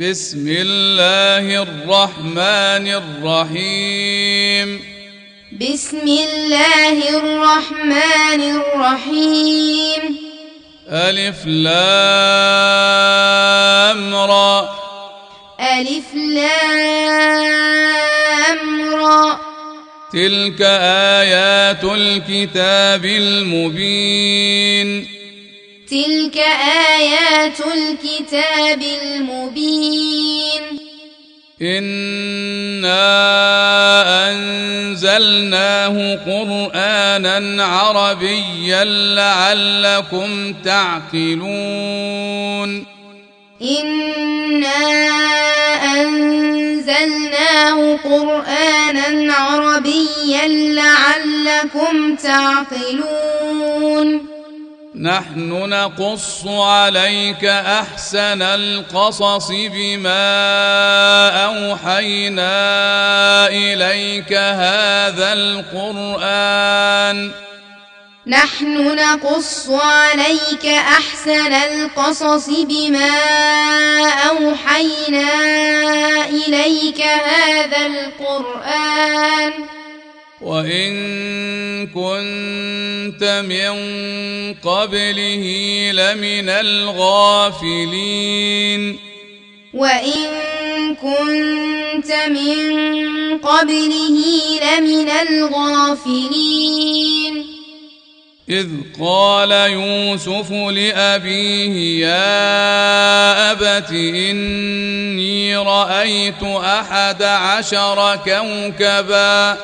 بسم الله الرحمن الرحيم. بسم الله الرحمن الرحيم. ألف لام را. ألف لام را. تلك آيات الكتاب المبين. تلك آيات الكتاب المبين إنا أنزلناه قرآنا عربيا لعلكم تعقلون إنا أنزلناه قرآنا عربيا لعلكم تعقلون نحن نقص عليك أحسن القصص بما أوحينا إليك هذا القرآن. نحن نقص عليك أحسن القصص بما أوحينا إليك هذا القرآن. وإن كنت من قبله لمن الغافلين. وإن كنت من قبله لمن الغافلين. إذ قال يوسف لأبيه يا أبت إني رأيت أحد عشر كوكبا.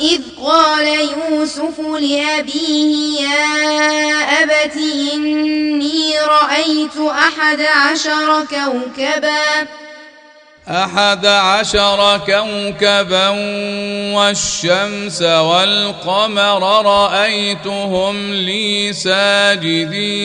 إذ قال يوسف لأبيه يا أبت إني رأيت أحد عشر كوكبا أحد عشر كوكبا والشمس والقمر رأيتهم لي ساجدين.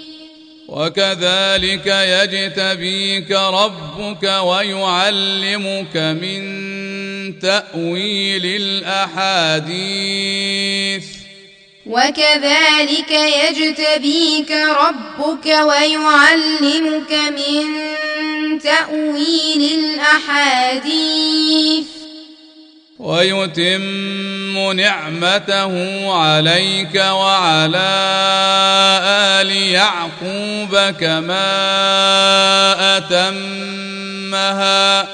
وكذلك يجتبيك ربك ويعلمك من تأويل الأحاديث. وكذلك يجتبيك ربك ويعلمك من تأويل الأحاديث. ويتم نعمته عليك وعلى آل يعقوب كما أتمها.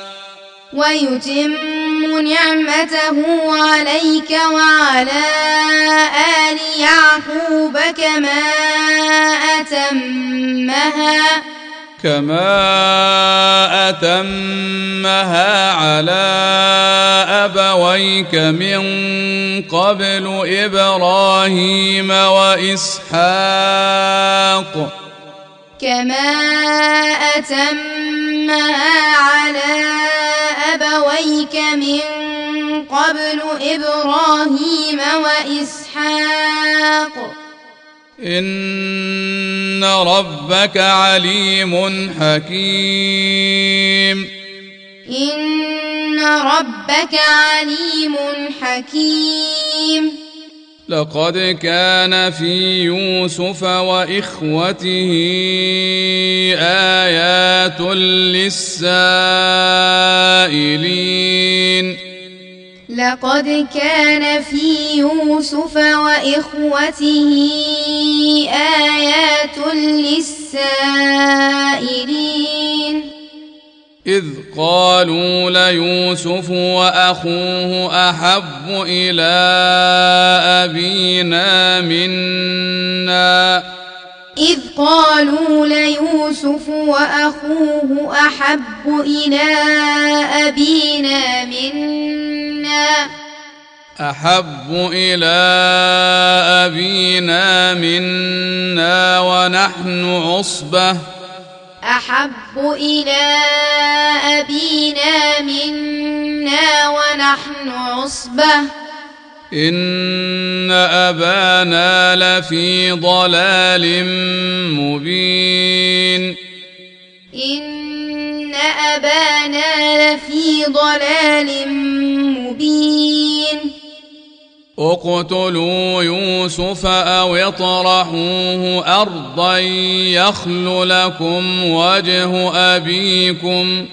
ويتم نعمته عليك وعلى آل يعقوب كما أتمها. كما أتمها على أبويك من قبل إبراهيم وإسحاق كما أتمها على أبويك من قبل إبراهيم وإسحاق إن ربك عليم حكيم إن ربك عليم حكيم لقد كان في يوسف واخوته ايات للسائلين لقد كان في يوسف وإخوته آيات للسائلين. إذ قالوا ليوسف وأخوه أحب إلى أبينا منا. إذ قالوا ليوسف وأخوه أحب إلى أبينا منا. أحب إلى أبينا منا ونحن عصبة. أحب إلى أبينا منا ونحن عصبة. إن أبانا لفي ضلال مبين. إن أبانا لفي ضلال مبين اقتلوا يوسف أو اطرحوه أرضا يخل لكم وجه أبيكم.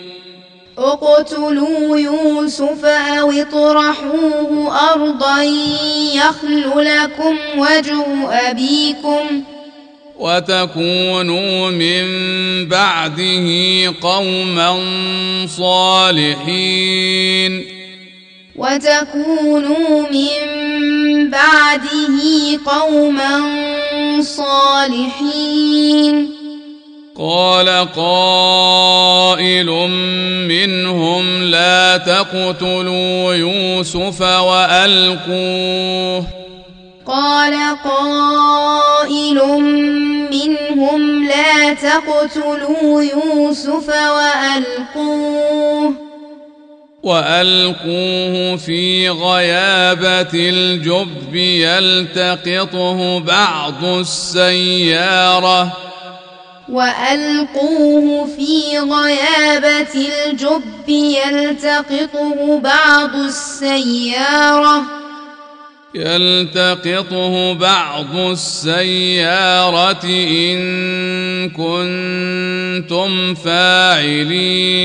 اقتلوا يوسف أو اطرحوه أرضا يخل لكم وجه أبيكم. وتكونوا من بعده قوما صالحين. وتكونوا من بعده قوما صالحين. قال قائل منهم لا تقتلوا يوسف وألقوه. قال قائل منهم لا تقتلوا يوسف وألقوه. وألقوه في غيابة الجب يلتقطه بعض السيارة. وألقوه في غيابة الجب يلتقطه بعض السيارة. يلتقطه بعض السيارة إن كنتم فاعلين.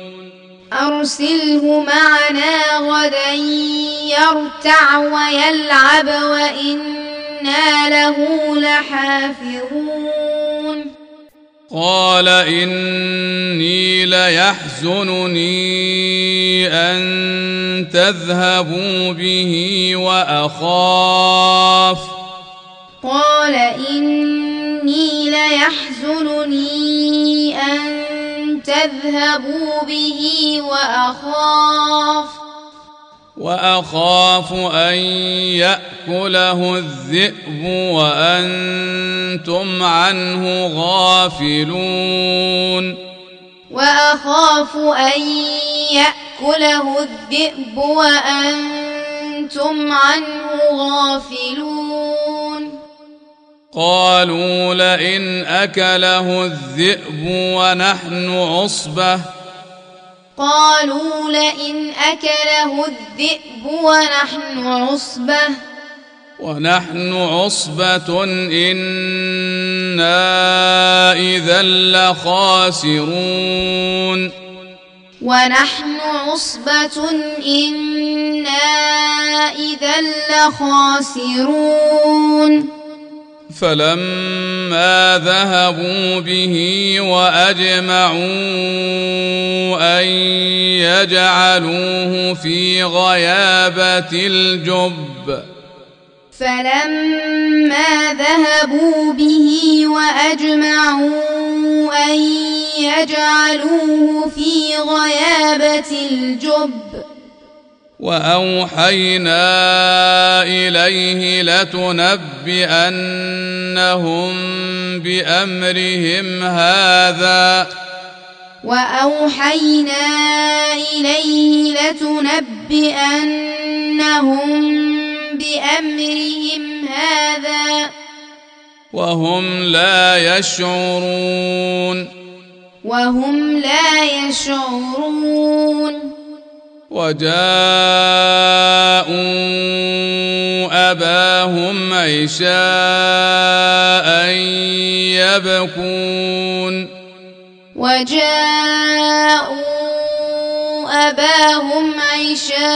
أرسله معنا غدا يرتع ويلعب وإنا له لحافظون. قال إني ليحزنني أن تذهبوا به وأخاف. قال إني ليحزنني أن تذهبوا به وأخاف وأخاف أن يأكله الذئب وأنتم عنه غافلون. وأخاف أن يأكله الذئب وأنتم عنه غافلون. قالوا لئن أكله الذئب ونحن عصبة. قالوا لئن أكله الذئب ونحن عصبة. ونحن عصبة إنا إذا لخاسرون. ونحن عصبة إنا إذا لخاسرون. فلما ذهبوا به وأجمعوا أن يجعلوه في غيابة الجب. فلما ذهبوا به وأجمعوا أن يجعلوه في غيابة الجب. وأوحينا إليه لتنبئنهم بأمرهم هذا. وأوحينا إليه لتنبئنهم بأمرهم هذا. وهم لا يشعرون. وهم لا يشعرون. وجاءوا أباهم عشاء يبكون. وجاءوا أباهم عشاء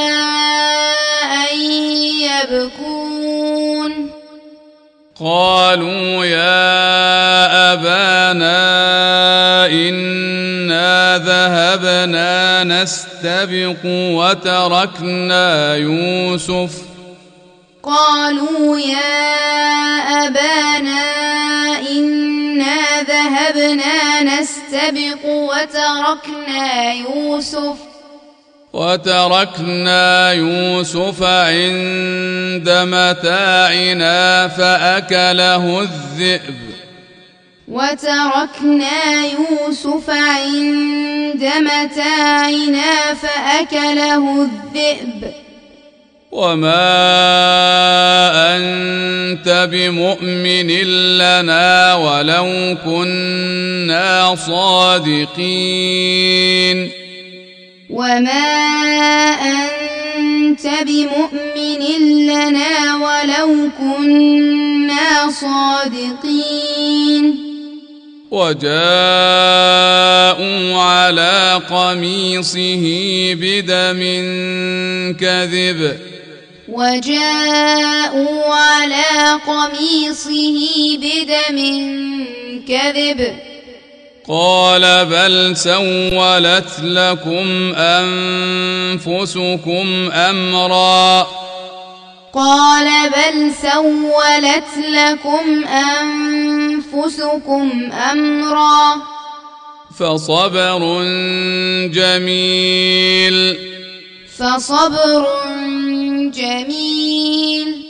يبكون. قالوا يا أبانا إنا ذهبنا نستبق وتركنا يوسف قالوا يا أبانا إنا ذهبنا نستبق وتركنا يوسف وتركنا يوسف عند متاعنا فأكله الذئب وتركنا يوسف عند متاعنا فأكله الذئب. وما أنت بمؤمن لنا ولو كنا صادقين. وما أنت بمؤمن لنا ولو كنا صادقين. وجاءوا على قميصه بدم كذب. وجاءوا على قميصه بدم كذب. قال بل سولت لكم أنفسكم أمرا. قال بل سولت لكم أنفسكم أمرا فصبر جميل. فصبر جميل.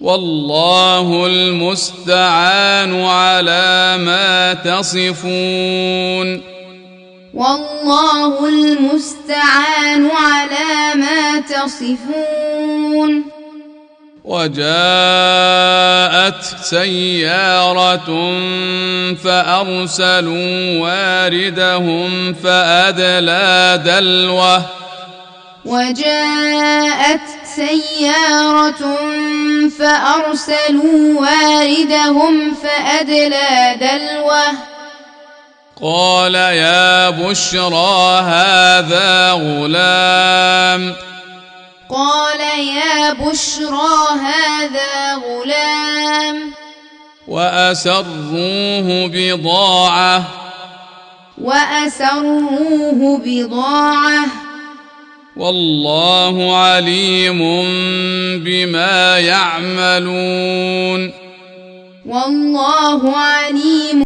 والله المستعان على ما تصفون. والله المستعان على ما تصفون. وجاءت سيارة فأرسلوا واردهم فأدلى دلوه. وجاءت سيارة فأرسلوا واردهم فأدلى دلوه. قال يا بشرى هذا غلام. قال يا بشرى هذا غلام. وأسروه بضاعة. وأسروه بضاعة. والله عليم بما يعملون. والله عليم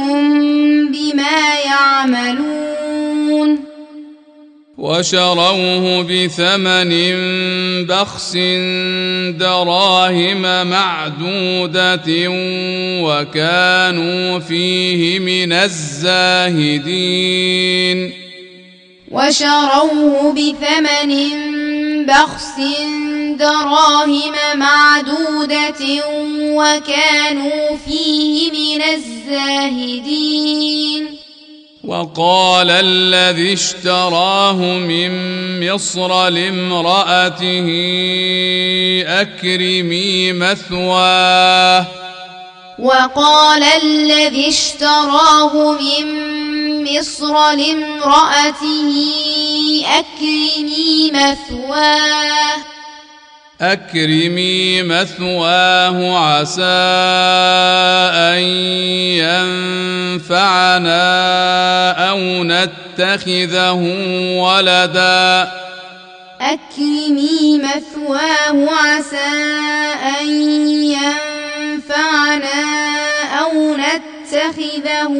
بما يعملون. وشروه بثمن بخس دراهم معدودة وكانوا فيه من الزاهدين. وشروه بثمن بخس دراهم معدودة وكانوا فيه من الزاهدين. وقال الذي اشتراه من مصر لامرأته أكرمي مثواه. وقال الذي اشتراه من مصر لامرأته أكرمي مثواه. أكرمي مثواه عسى أن ينفعنا أو نتخذه ولدا. أكرمي مثواه عسى أن ينفعنا أو نتخذه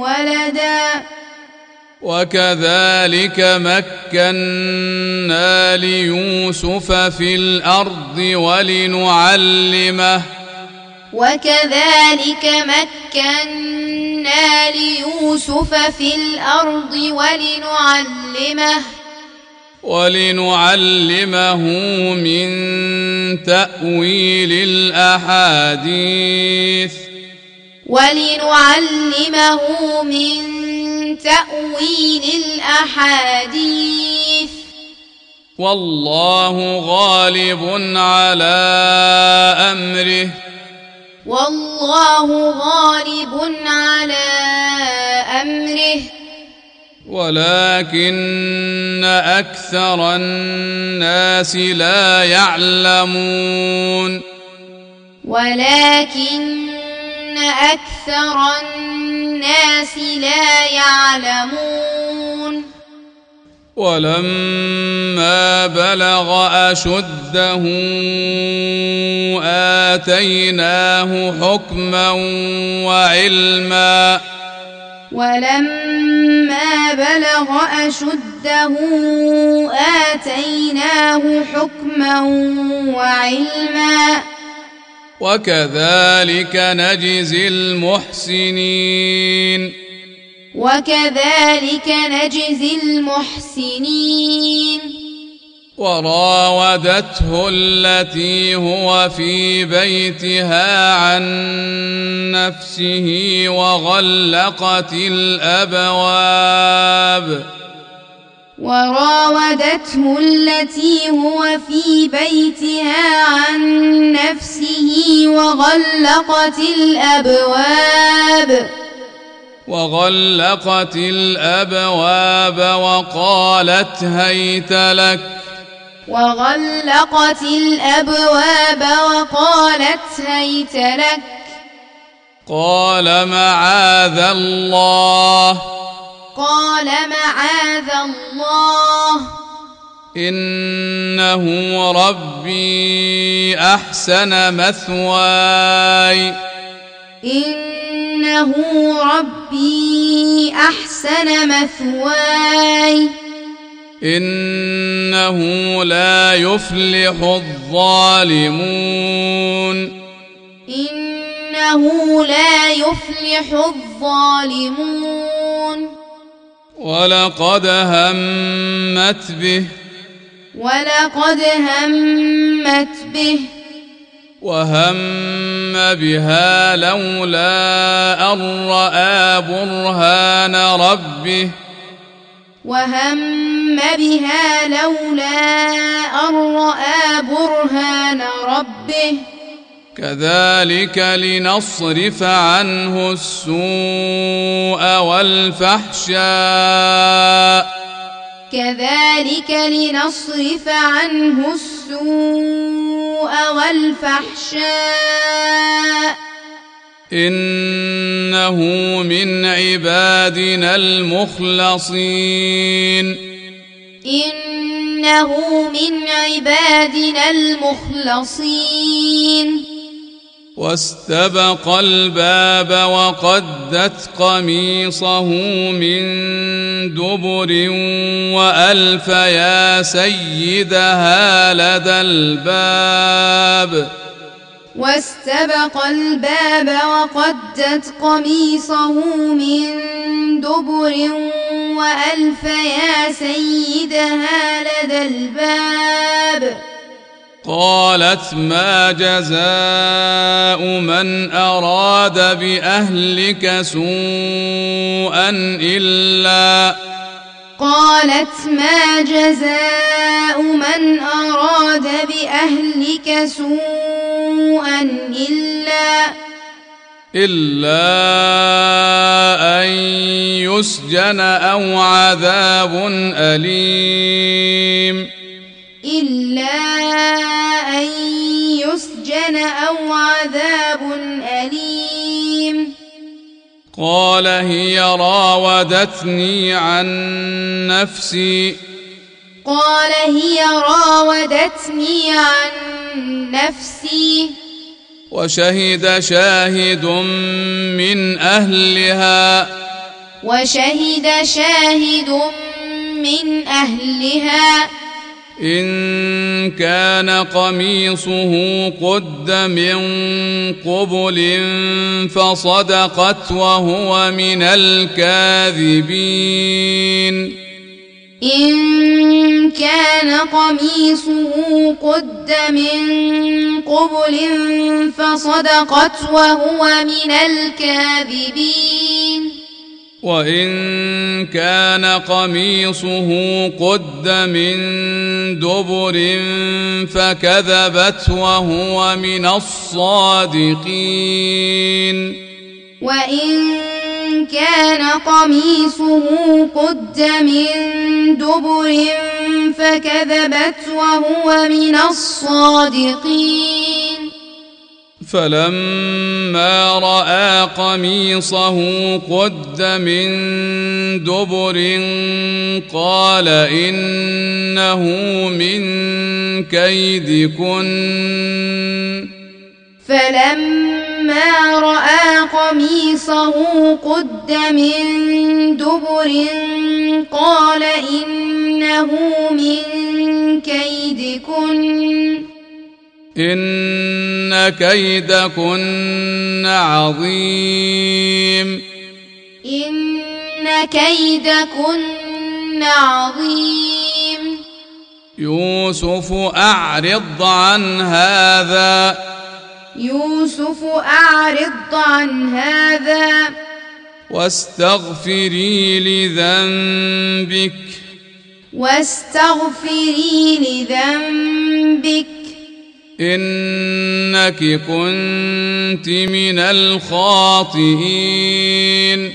ولدا. وكذلك مكنا ليوسف في الأرض ولنعلمه. وكذلك مكنا ليوسف في الأرض ولنعلمه. ولنعلمه من تأويل الأحاديث. ولنعلمه من تأويل الأحاديث. والله غالب على أمره. والله غالب على أمره. ولكن أكثر الناس لا يعلمون. ولكن أكثر الناس لا يعلمون. ولما بلغ أشده آتيناه حكما وعلما. ولما بلغ أشده آتيناه حكما وعلما. وكذلك نجزي المحسنين. وكذلك نجزي المحسنين. وراودته التي هو في بيتها عن نفسه وغلقت الأبواب. وراودته التي هو في بيتها عن نفسه وغلقت الأبواب. وغلقت الأبواب وقالت هيت لك. وغلقت الأبواب وقالت هيت لك. قال معاذ الله. قال معاذ الله. إنه ربي أحسن مثواي. إنه ربي أحسن مثواي. إنه لا يفلح الظالمون. إنه لا يفلح الظالمون. ولقد همت به ولقد همت به وهم بها لولا أن رأى برهان ربه وهم بها لولا أن رأى برهان ربه كذلك لنصرف عنه السوء والفحشاء. كذلك لنصرف عنه السوء والفحشاء. إنه من عبادنا المخلصين. إنه من عبادنا المخلصين. واستبق الباب وقدت قميصه من دبر وألف يا سيدها لدى الباب. واستبق الباب وقدت قميصه من دبر وألف يا سيدها لدى الباب. قالت ما جزاء من أراد بأهلك سوءا إلا قالت ما جزاء من أراد بأهلك سوءا إلا إلا أن يسجن أو عذاب أليم. إلا أن يسجن أو عذاب أليم. قال هي راودتني عن نفسي. قال هي راودتني عن نفسي. وشهد شاهد من أهلها. وشهد شاهد من أهلها. إن كان قميصه قد من قبل فصدقت وهو من الكاذبين. إن كان قميصه قد من قبل فصدقت وهو من الكاذبين. وإن كان قميصه قد من دبر فكذبت وهو من الصادقين. وإن كان قميصه قد من دبر فكذبت وهو من الصادقين. فلما رأى قميصه قد من دبر قال إنه من كيدكن. فلما رأى قميصه قد من دبر قال إنه من كيدكن. إن كيدكن عظيم. إن كيدكن عظيم. يوسف أعرض عن هذا. يوسف أعرض عن هذا. واستغفري لذنبك. واستغفري لذنبك. إنك كنت من الخاطئين.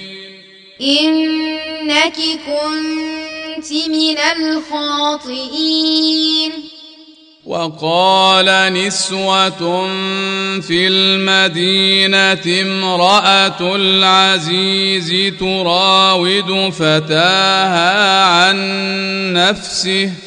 إنك كنت من الخاطئين. وقال نسوة في المدينة امرأة العزيز تراود فتاها عن نفسه.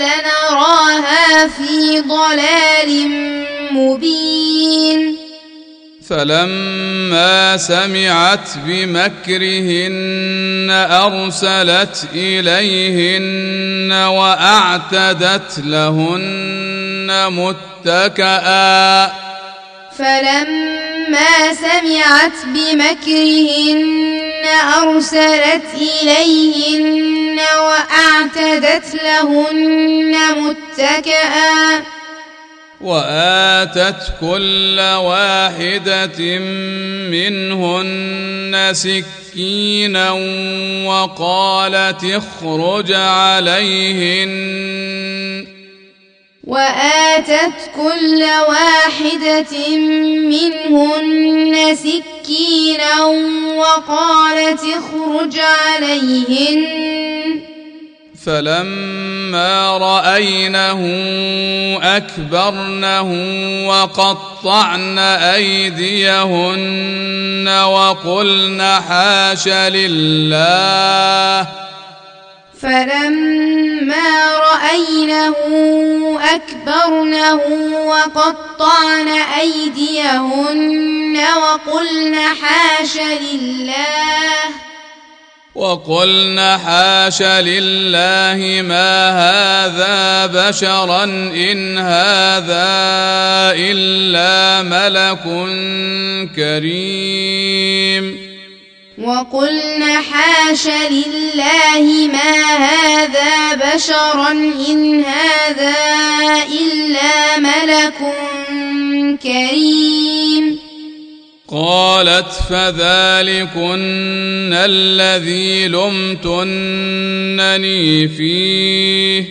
لنراها في ضلال مبين. فلما سمعت بمكرهن أرسلت إليهن وأعتدت لهن متكئا. فلما سمعت بمكرهن أرسلت إليهن وأعتدت لهن متكئا وآتت كل واحدة منهن سكينا وقالت اخرج عليهن. وآتت كل واحدة منهن سكينا وقالت اخرج عليهن. فلما رأينه أكبرنه وقطعن أيديهن وقلن حاش لله فلما رأينه أكبرنه وقطعن أيديهن وقلن حاش لله وقلن حاش لله ما هذا بشرا إن هذا إلا ملك كريم. وقلن حاش لله ما هذا بشرا إن هذا إلا ملك كريم. قالت فذلكن الذي لمتنني فيه.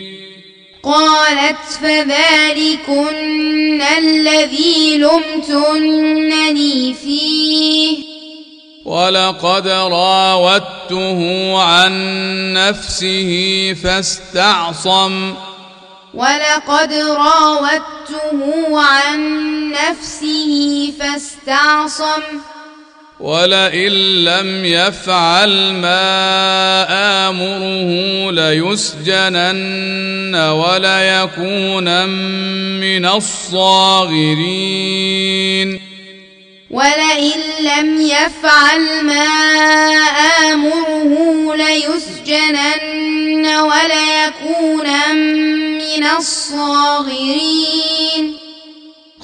قالت فذلكن الذي لمتنني فيه. ولقد راودته عن نفسه فاستعصم. ولقد راودته عن نفسه فاستعصم. ولئن لم يفعل ما آمره ليسجنن وليكونن من الصاغرين. ولئن لم يفعل ما آمره ليسجنن وليكونن من الصاغرين.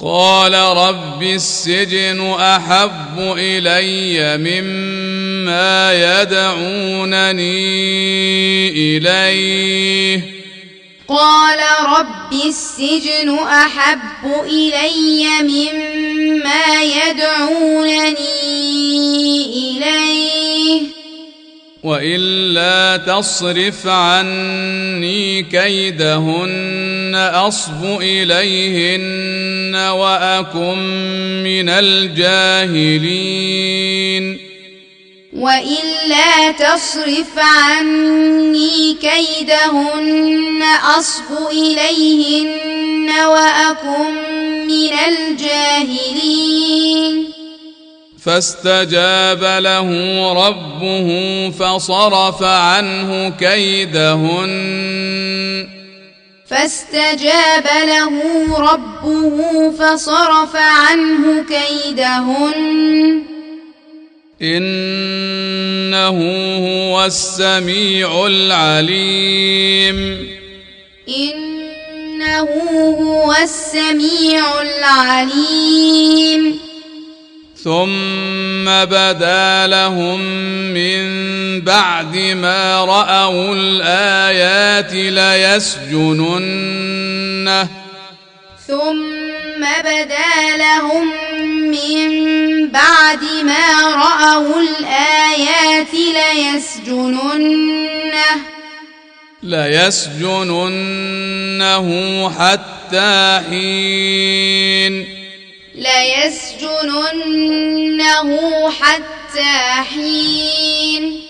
قال رب السجن أحب إلي مما يدعونني إليه. قال رب السجن أحب إلي مما يدعونني إليه. وإلا تصرف عني كيدهن أصب إليهن وأكن من الجاهلين. وإلا تصرف عني كيدهن أصب إليهن وأكن من الجاهلين. فاستجاب له ربه فصرف عنه كيدهن. فاستجاب له ربه فصرف عنه كيدهن. إنه هو السميع العليم. إنه هو السميع العليم. ثم بدا لهم من بعد ما رأوا الآيات ليسجننه. ثم بدا لهم من بعد ما رأوا الآيات ليسجننه ليسجننه حتى حين. ليسجننه حتى حين.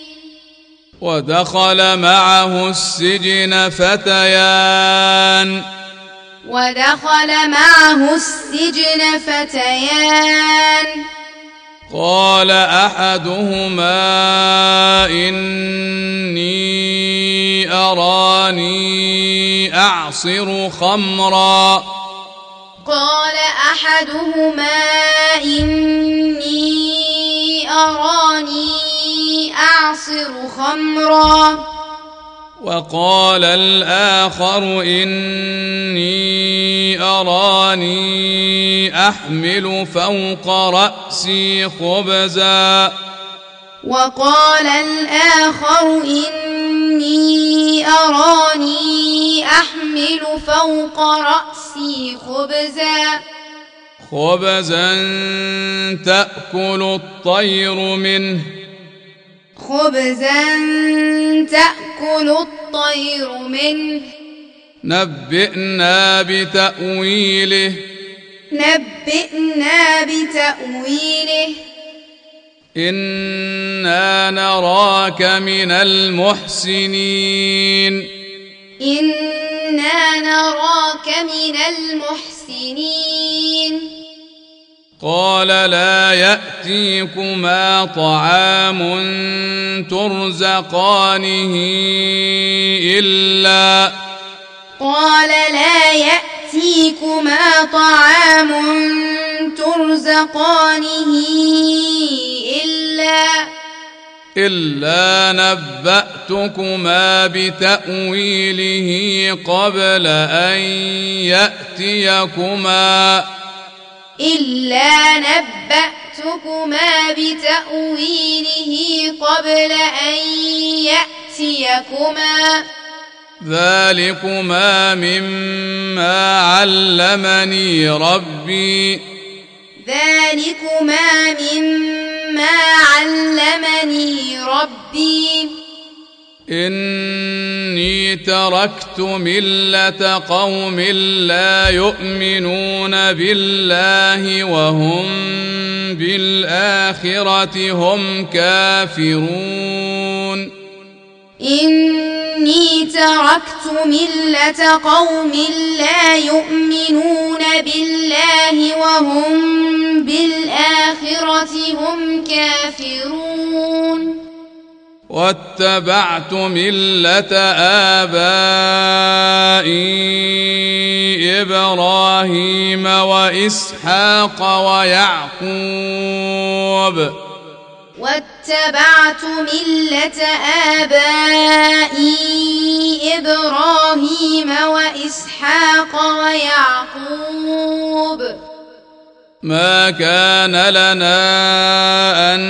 ودخل معه السجن فتيان. ودخل معه السجن فتيان. قال أحدهما إني أراني أعصر خمرا. قال أحدهما إني أراني أعصر خمرا. وقال الآخر إني أراني أحمل فوق رأسي خبزا. وقال الآخر إني أراني أحمل فوق رأسي خبزا. خبزا تأكل الطير منه. خبزا تأكل الطير منه. نبئنا بتأويله. نبئنا بتأويله. إنا نراك من المحسنين. إنا نراك من المحسنين. قال لا يأتيكما طعام ترزقانه إلا قال لا يأتيكما طعام ترزقانه إلا إلا نبأتكما بتأويله قبل أن يأتيكما. إلا نبأتكما بتأويله قبل أن يأتيكما. ذلكما مما علمني ربي. ذلكما مما علمني ربي. إني تركت ملة قوم لا يؤمنون بالله وهم بالآخرة هم كافرون. إني تركت ملة قوم لا يؤمنون بالله وهم بالآخرة هم كافرون. واتبعت ملة آبائي إبراهيم وإسحاق ويعقوب. واتبعت ملة آبائي إبراهيم وإسحاق ويعقوب. ما كان لنا أن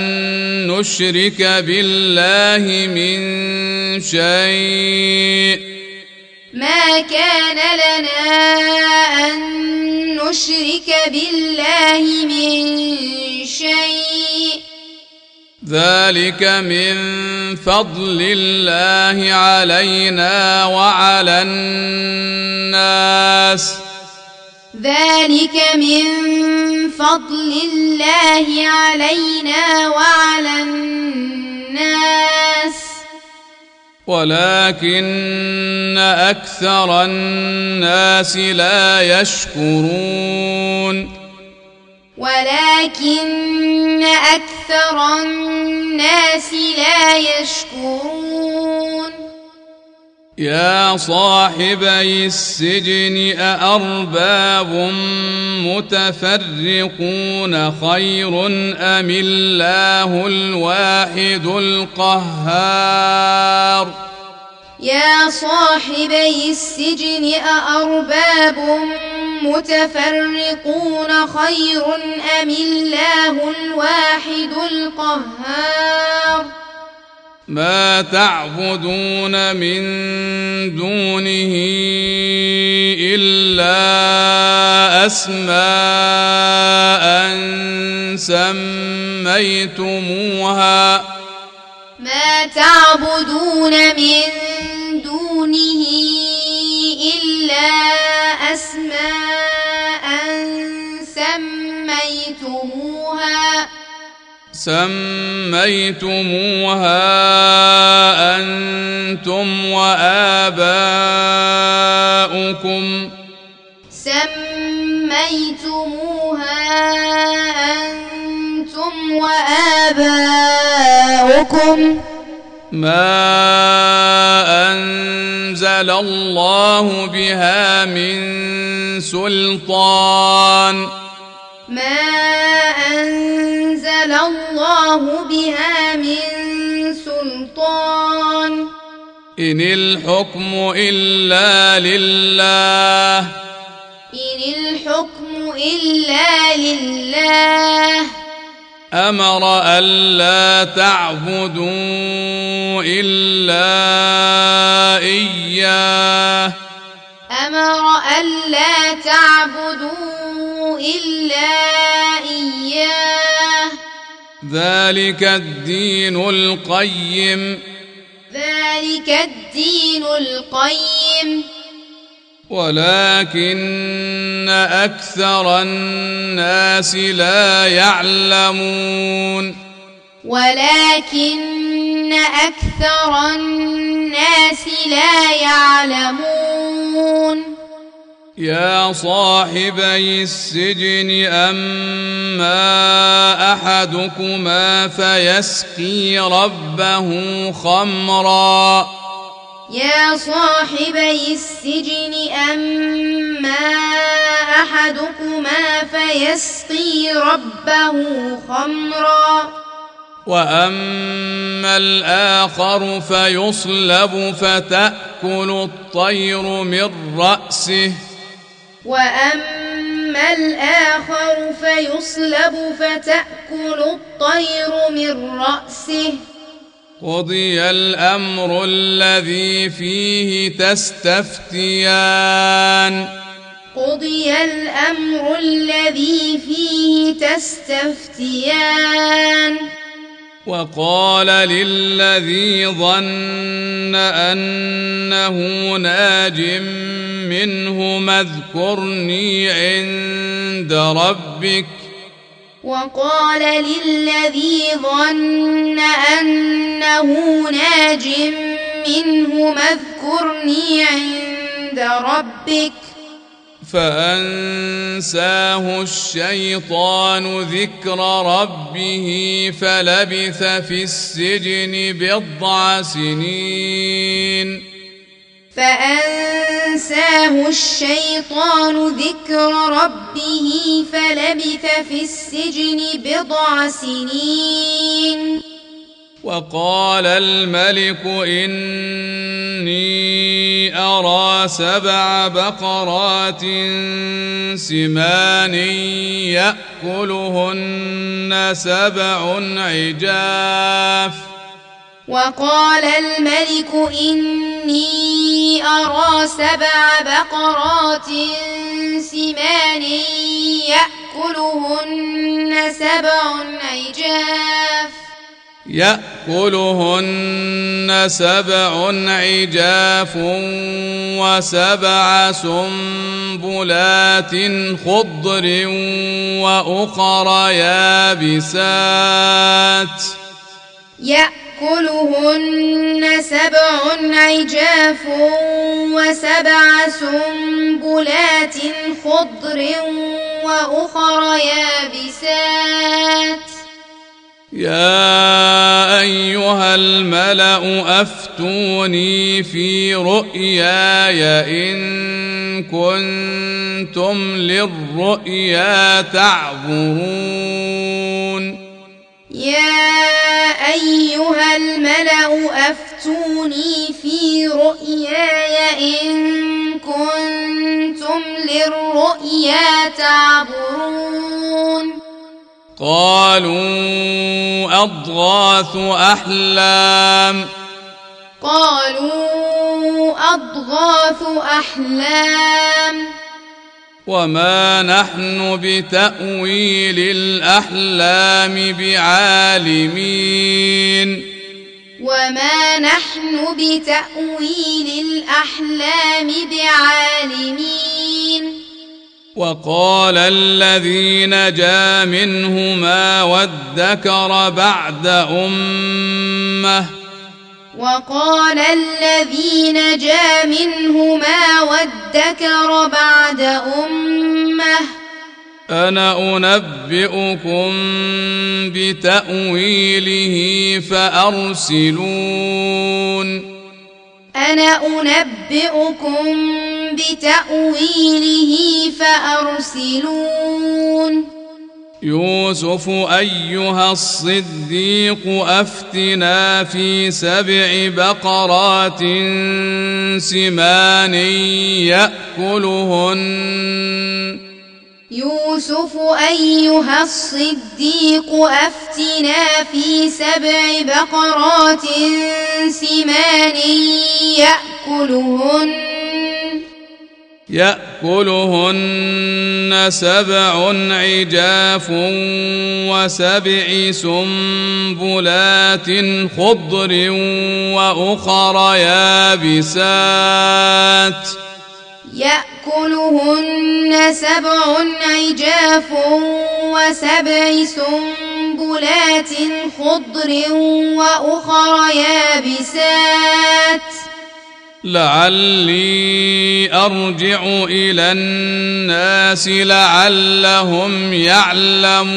نشرك بالله من شيء. ما كان لنا أن نشرك بالله من شيء. ذلك من فضل الله علينا وعلى الناس. ذلك من فضل الله علينا وعلى الناس. ولكن أكثر الناس لا يشكرون. ولكن أكثر الناس لا يشكرون. يا صاحبي السجن أأرباب متفرقون خير أم الله الواحد القهار؟ يا صاحبي السجن أأرباب متفرقون خير أم الله الواحد القهار؟ ما تعبدون من دونه إلا أسماء سميتموها. ما تعبدون من دونه إلا سميتموها أنتم وآباؤكم. سميتموها أنتم وآباؤكم. ما أنزل الله بها من سلطان. ما أنزل الله بها من سلطان إن الحكم إلا لله إن الحكم إلا لله أمر ألا تعبدوا إلا إياه أمر ألا تعبدوا إلا إياه ذلك الدين القيم ذلك الدين القيم ولكن أكثر الناس لا يعلمون ولكن أكثر الناس لا يعلمون. يا صاحبي السجن أما أحدكما فيسقي ربه خمرا. يا صاحبي السجن أما أحدكما فيسقي ربه خمرا. واما الآخر فيصلب فتاكل الطير من راسه. واما الآخر فيصلب فتاكل الطير من راسه. قضي الامر الذي فيه تستفتيان. قضي الامر الذي فيه تستفتيان. وقال للذي ظن أنه ناج منه اذكرني عند ربك. وقال للذي ظن أنه ناج منه اذكرني عند ربك. فأنساه الشيطان ذكر ربه فلبث في السجن بضع سنين. فأنساه الشيطان ذكر ربه فلبث في السجن بضع سنين. وقال الملك إني أرى سبع بقرات سمان يأكلهن سبع عجاف. وقال الملك إني أرى سبع بقرات سمان يأكلهن سبع عجاف. يأكلهن سبع عجاف وسبع سنبلات خضر وأخر يابسات. يأكلهن سبع عجاف وسبع سنبلات خضر وأخر يابسات. يا أيها الملأ أفتوني في رؤياي إن كنتم للرؤيا تعبرون. يا أيها الملأ أفتوني في رؤياي إن كنتم للرؤيا تعبرون. قالوا أضغاث أحلام. قالوا أضغاث أحلام. وما نحن بتأويل الأحلام بعالمين. وما نحن بتأويل الأحلام بعالمين. وقال الذي نجا منهما وادكر بعد أمة. وقال الذي نجا منهما وادكر بعد أمة. أنا أنبئكم بتأويله فأرسلون. أنا انبئكم بتاويله فارسلون يوسف ايها الصديق افتنا في سبع بقرات سمان ياكلهن يوسف أيها الصديق أفتنا في سبع بقرات سمان يأكلهن يأكلهن سبع عجاف وسبع سنبلات خضر وأخر يابسات يأكلهن سبع عجاف وسبع سنبلات خضر وأخر يابسات. لعلي أرجع إلى الناس لعلهم يعلمون.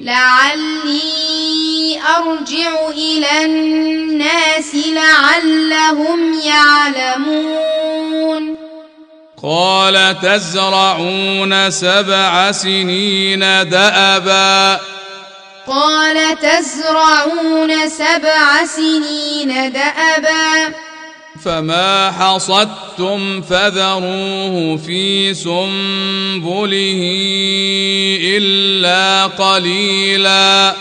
لعلي أرجع إلى الناس لعلهم يعلمون. قال تزرعون سبع سنين دأبا. قال تزرعون سبع سنين دأبا. فما حصدتم فذروه في سنبله إلا قليلا.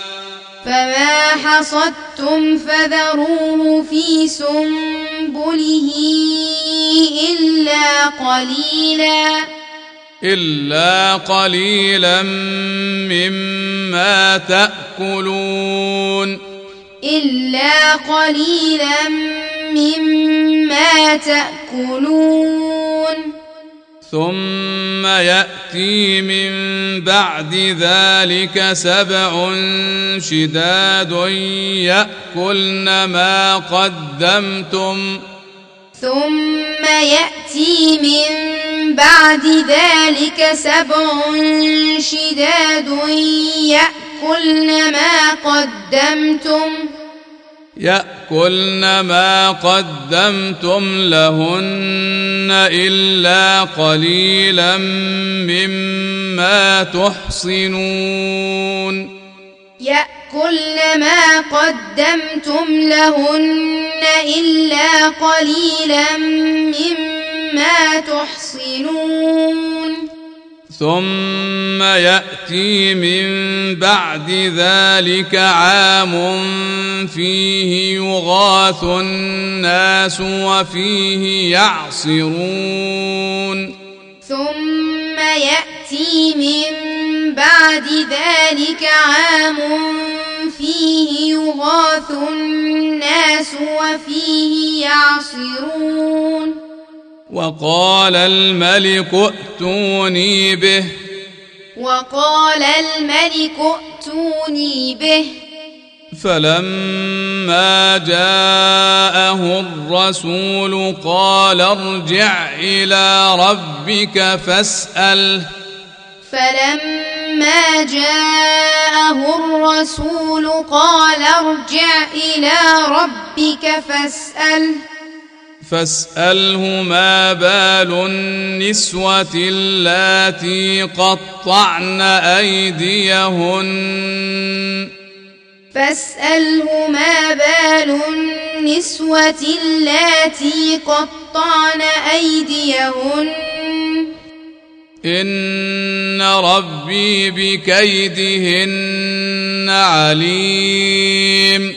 فما حصدتم فذروه في سنبله إلا قليلا. إلا قليلا مما تأكلون. إلا قليلا مما تأكلون. ثم يأتي من بعد ذلك سبع شداد يأكلن ما قدمتم. ثم يأتي من بعد ذلك سبع شداد يأكلن ما قدمتم. يأكلن ما قدمتم لهن إلا قليلا مما تحصنون. يأكلن ما قدمتم لهن إلا قليلا مما تحصنون. ثم يأتي من بعد ذلك عام فيه يغاث الناس وفيه يعصرون. ثم يأتي من بعد ذلك عام فيه يغاث الناس وفيه يعصرون. وقال الملك ائتوني به. وقال الملك ائتوني به. فلما جاءه الرسول قال ارجع إلى ربك فاساله فلما جاءه الرسول قال ارجع إلى ربك فاساله فاسأله ما بال النسوة اللاتي قطعن أيديهن. فاسأله ما بال النسوة اللاتي قطعن أيديهن. إن ربي بكيدهن عليم.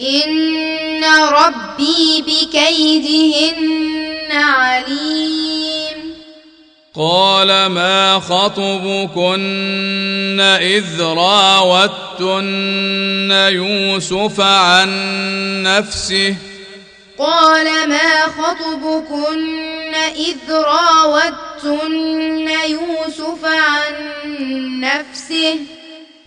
إن ربي بكيدهن عليم. قال ما خطبكن اذ راوتن يوسف عن نفسه؟ قال ما خطبكن إذ راوتن يوسف عن نفسه؟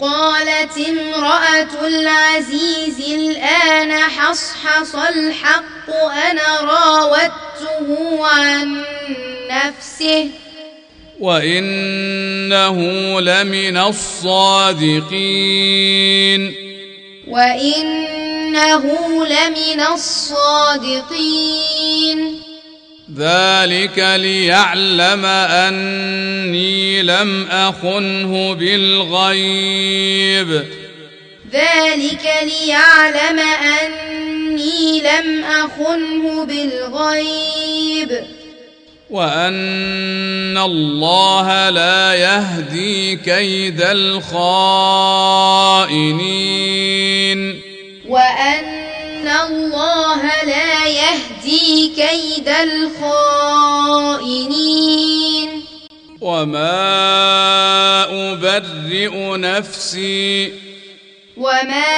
قالت امرأة العزيز الآن حصحص الحق أنا راودته عن نفسه. وإنه لمن الصادقين. وإنه لمن الصادقين. ذلك ليعلم أني لم أخنه بالغيب. ذلك ليعلم أني لم أخنه بالغيب. وأن الله لا يهدي كيد الخائنين. وأن الله لا يهدي كيد الخائنين وما أبرئ نفسي وما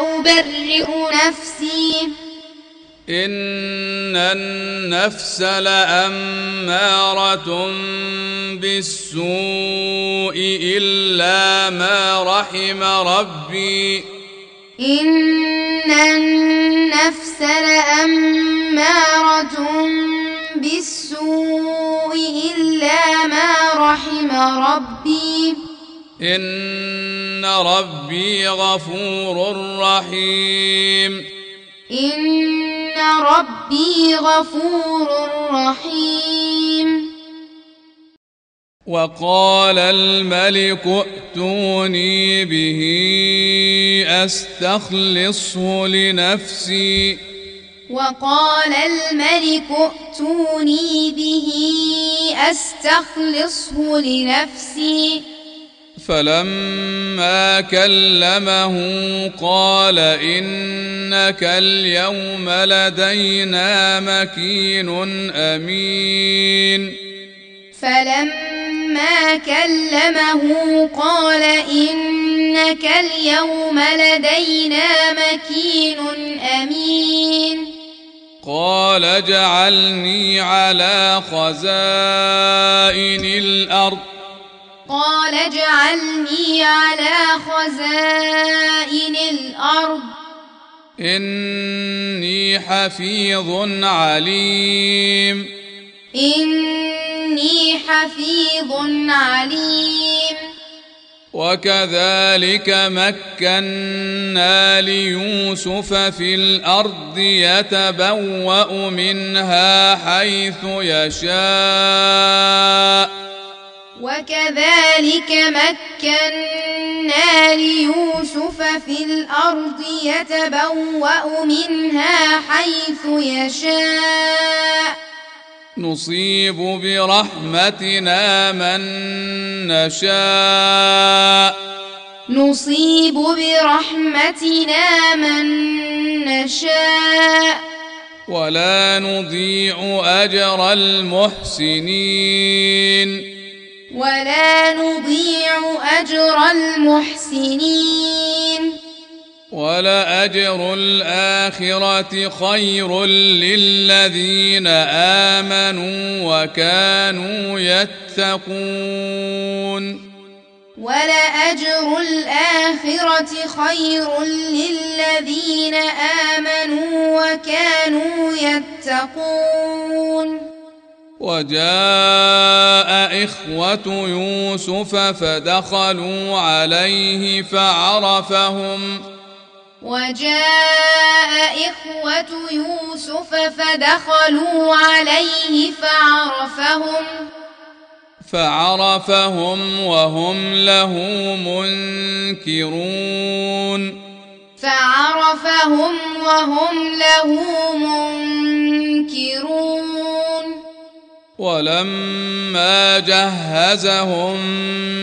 أبرئ نفسي إن النفس لأمارة بالسوء إلا ما رحم ربي إن النفس لأمارة بالسوء إلا ما رحم ربي. إن ربي غفور رحيم. إن ربي غفور رحيم. وقال الملك ائتوني به أستخلصه لنفسي. وقال الملك ائتوني به أستخلصه لنفسي. فلما كلمه قال إنك اليوم لدينا مكين أمين. فلما كلمه قال إنك اليوم لدينا مكين أمين. قال اجعلني على خزائن الأرض. قال اجعلني على خزائن الأرض. إني حفيظ عليم. إني حفيظ عليم. وكذلك مكنا ليوسف في الأرض يتبوأ منها حيث يشاء. وكذلك مكنا ليوسف في الأرض يتبوأ منها حيث يشاء. نصيب برحمتنا من نشاء. نصيب برحمتنا من نشاء. ولا نضيع أجر المحسنين. ولا نضيع أجر المحسنين. ولأجر الآخرة خير للذين آمنوا وكانوا يتقون. ولأجر الآخرة خير للذين آمنوا وكانوا يتقون. وجاء إخوة يوسف فدخلوا عليه فعرفهم وجاء إخوة يوسف فدخلوا عليه فعرفهم فعرفهم وهم له منكرون. فعرفهم وهم له منكرون. ولما جهزهم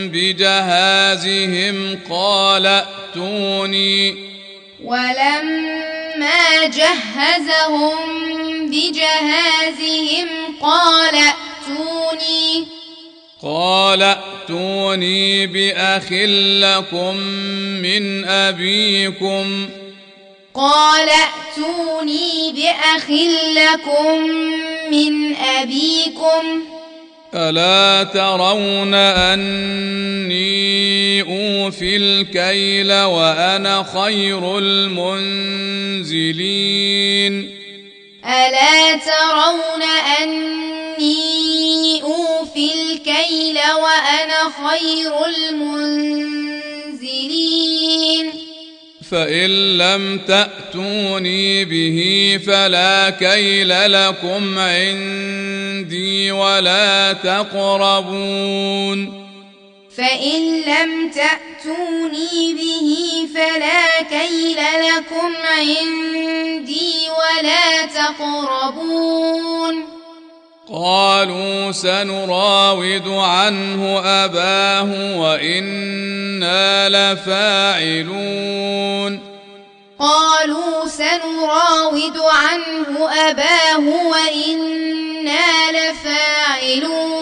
بجهازهم قال ائتوني ولما جهزهم بجهازهم قال ائتوني قال ائتوني بأخ لكم من أبيكم. قال ائتوني بأخ لكم من أبيكم. الا ترون اني اوفي الكيل وأنا خير المنزلين الا ترون اني اوفي الكيل وأنا خير المنزلين فإن لم تأتوني به فلا كيل لكم عندي ولا تقربون. فإن لم تأتوني به فلا كيل لكم عندي ولا تقربون. قالوا سنراود عنه أباه وإنا لفاعلون. قالوا سنراود عنه أباه وإنا لفاعلون.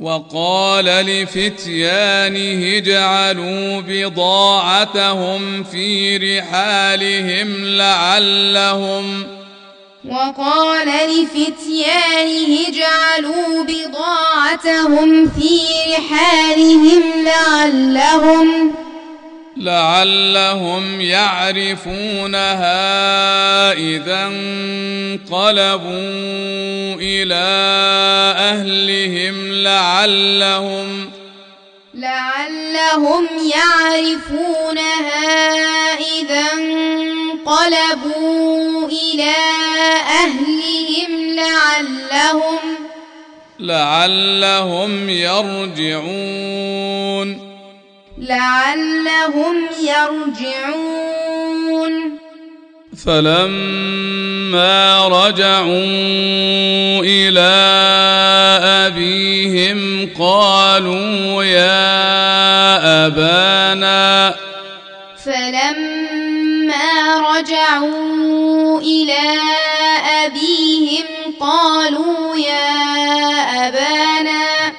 وقال لفتيانه اجعلوا بضاعتهم في رحالهم لعلهم وقال لفتيانه اجعلوا بضاعتهم في رحالهم لعلهم لعلهم يعرفونها إذا انقلبوا إلى أهلهم لعلهم لعلهم يعرفونها إذا انقلبوا إلى أهلهم لعلهم لعلهم يرجعون لعلهم يرجعون فلما رجعوا إلى أبيهم قالوا يا أبانا فلما رجعوا إلى أبيهم قالوا يا أبانا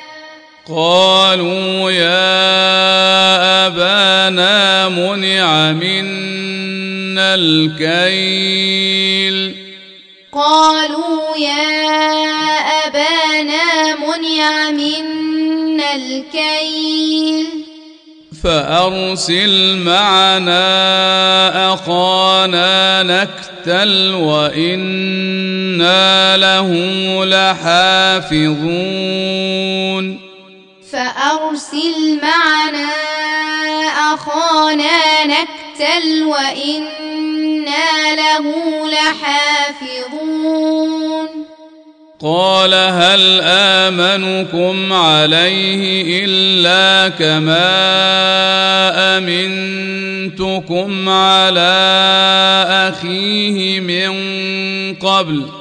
قالوا يا منع منا الكيل. قالوا يا أبانا منع منا الكيل. فأرسل معنا أخانا نكتل وإنا له لحافظون. فأرسل معنا أخانا نكتل وإنا له لحافظون. قال هل آمنكم عليه إلا كما أمنتكم على أخيه من قبل؟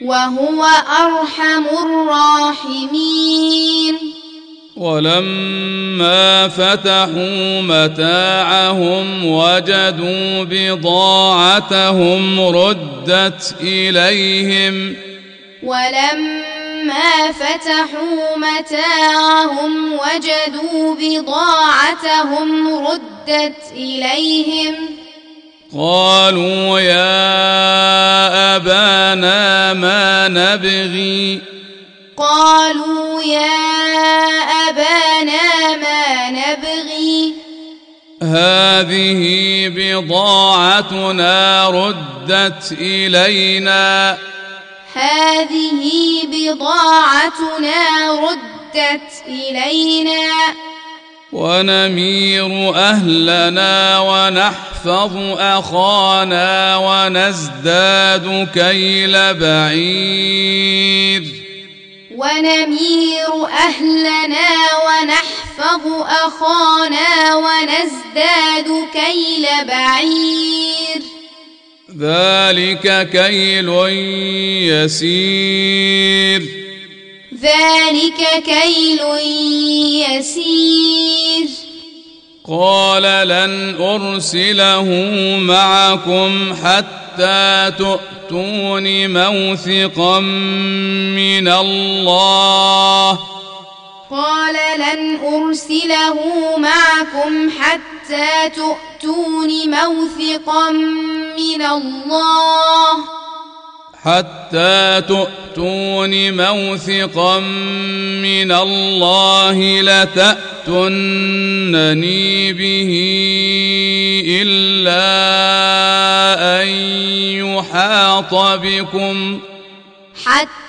وهو أرحم الراحمين. ولما فتحوا متاعهم وجدوا بضاعتهم ردت إليهم. ولما فتحوا متاعهم وجدوا بضاعتهم ردت إليهم. قالوا يا أبانا ما نبغي. قالوا يا أبانا ما نبغي. هذه بضاعتنا ردت إلينا. هذه بضاعتنا ردت إلينا. ونمير أهلنا ونحفظ أخانا ونزداد كيل بعير. ونمير أهلنا ونحفظ أخانا ونزداد كيل بعير. ذلك كيل يسير. ذلك كيل يسير. قال لن أرسله معكم حتى تؤتون موثقا من الله. قال لن أرسله معكم حتى تؤتون موثقا من الله. حتى تؤتون موثقا من الله لتأتونني به إلا أن يحاط بكم حتى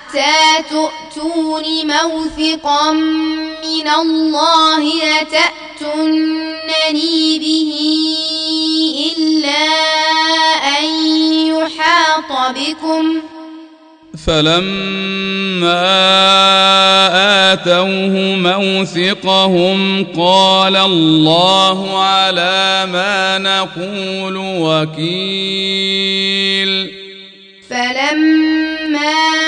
تؤتون موثقا من الله لتأتونني به إلا أن يحاط بكم. فلما آتوه موثقهم قال الله على ما نقول وكيل. فلما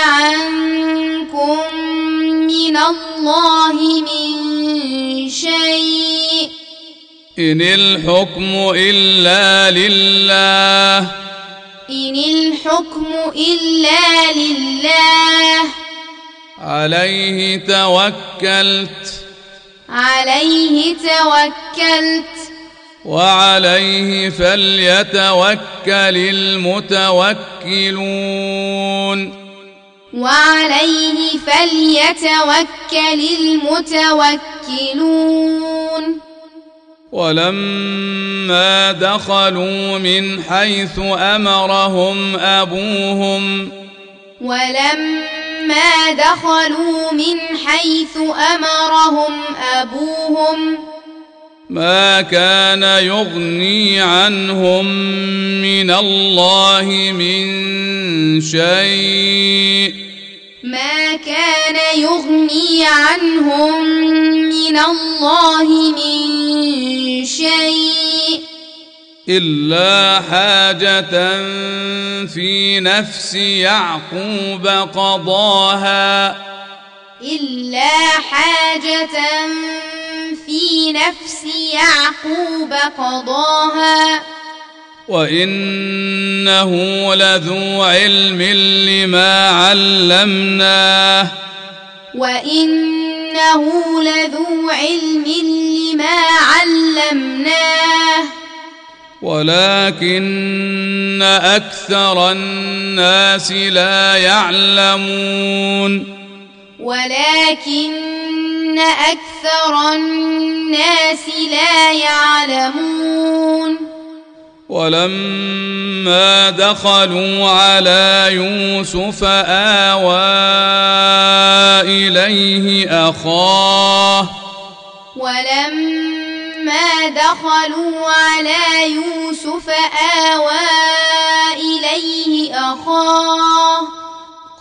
عنكم من الله من شيء إن الحكم إلا لله. إن الحكم إلا لله. عليه توكلت. عليه توكلت. وعليه فليتوكل المتوكلون. وعليه فليتوكل المتوكلون. ولما دخلوا من حيث أمرهم أبوهم ولما دخلوا من حيث أمرهم أبوهم ما كان يغني عنهم من الله من شيء. ما كان يغني عنهم من الله من شيء. إلا حاجة في نفس يعقوب قضاها. إلا حاجة في نفس يعقوب قضاها. وإنه لذو علم لما علمناه. وإنه لذو علم لما علمناه. ولكن أكثر الناس لا يعلمون. ولكن أكثر الناس لا يعلمون ولما دخلوا على يوسف آوى إليه أخاه ولما دخلوا على يوسف آوى إليه أخاه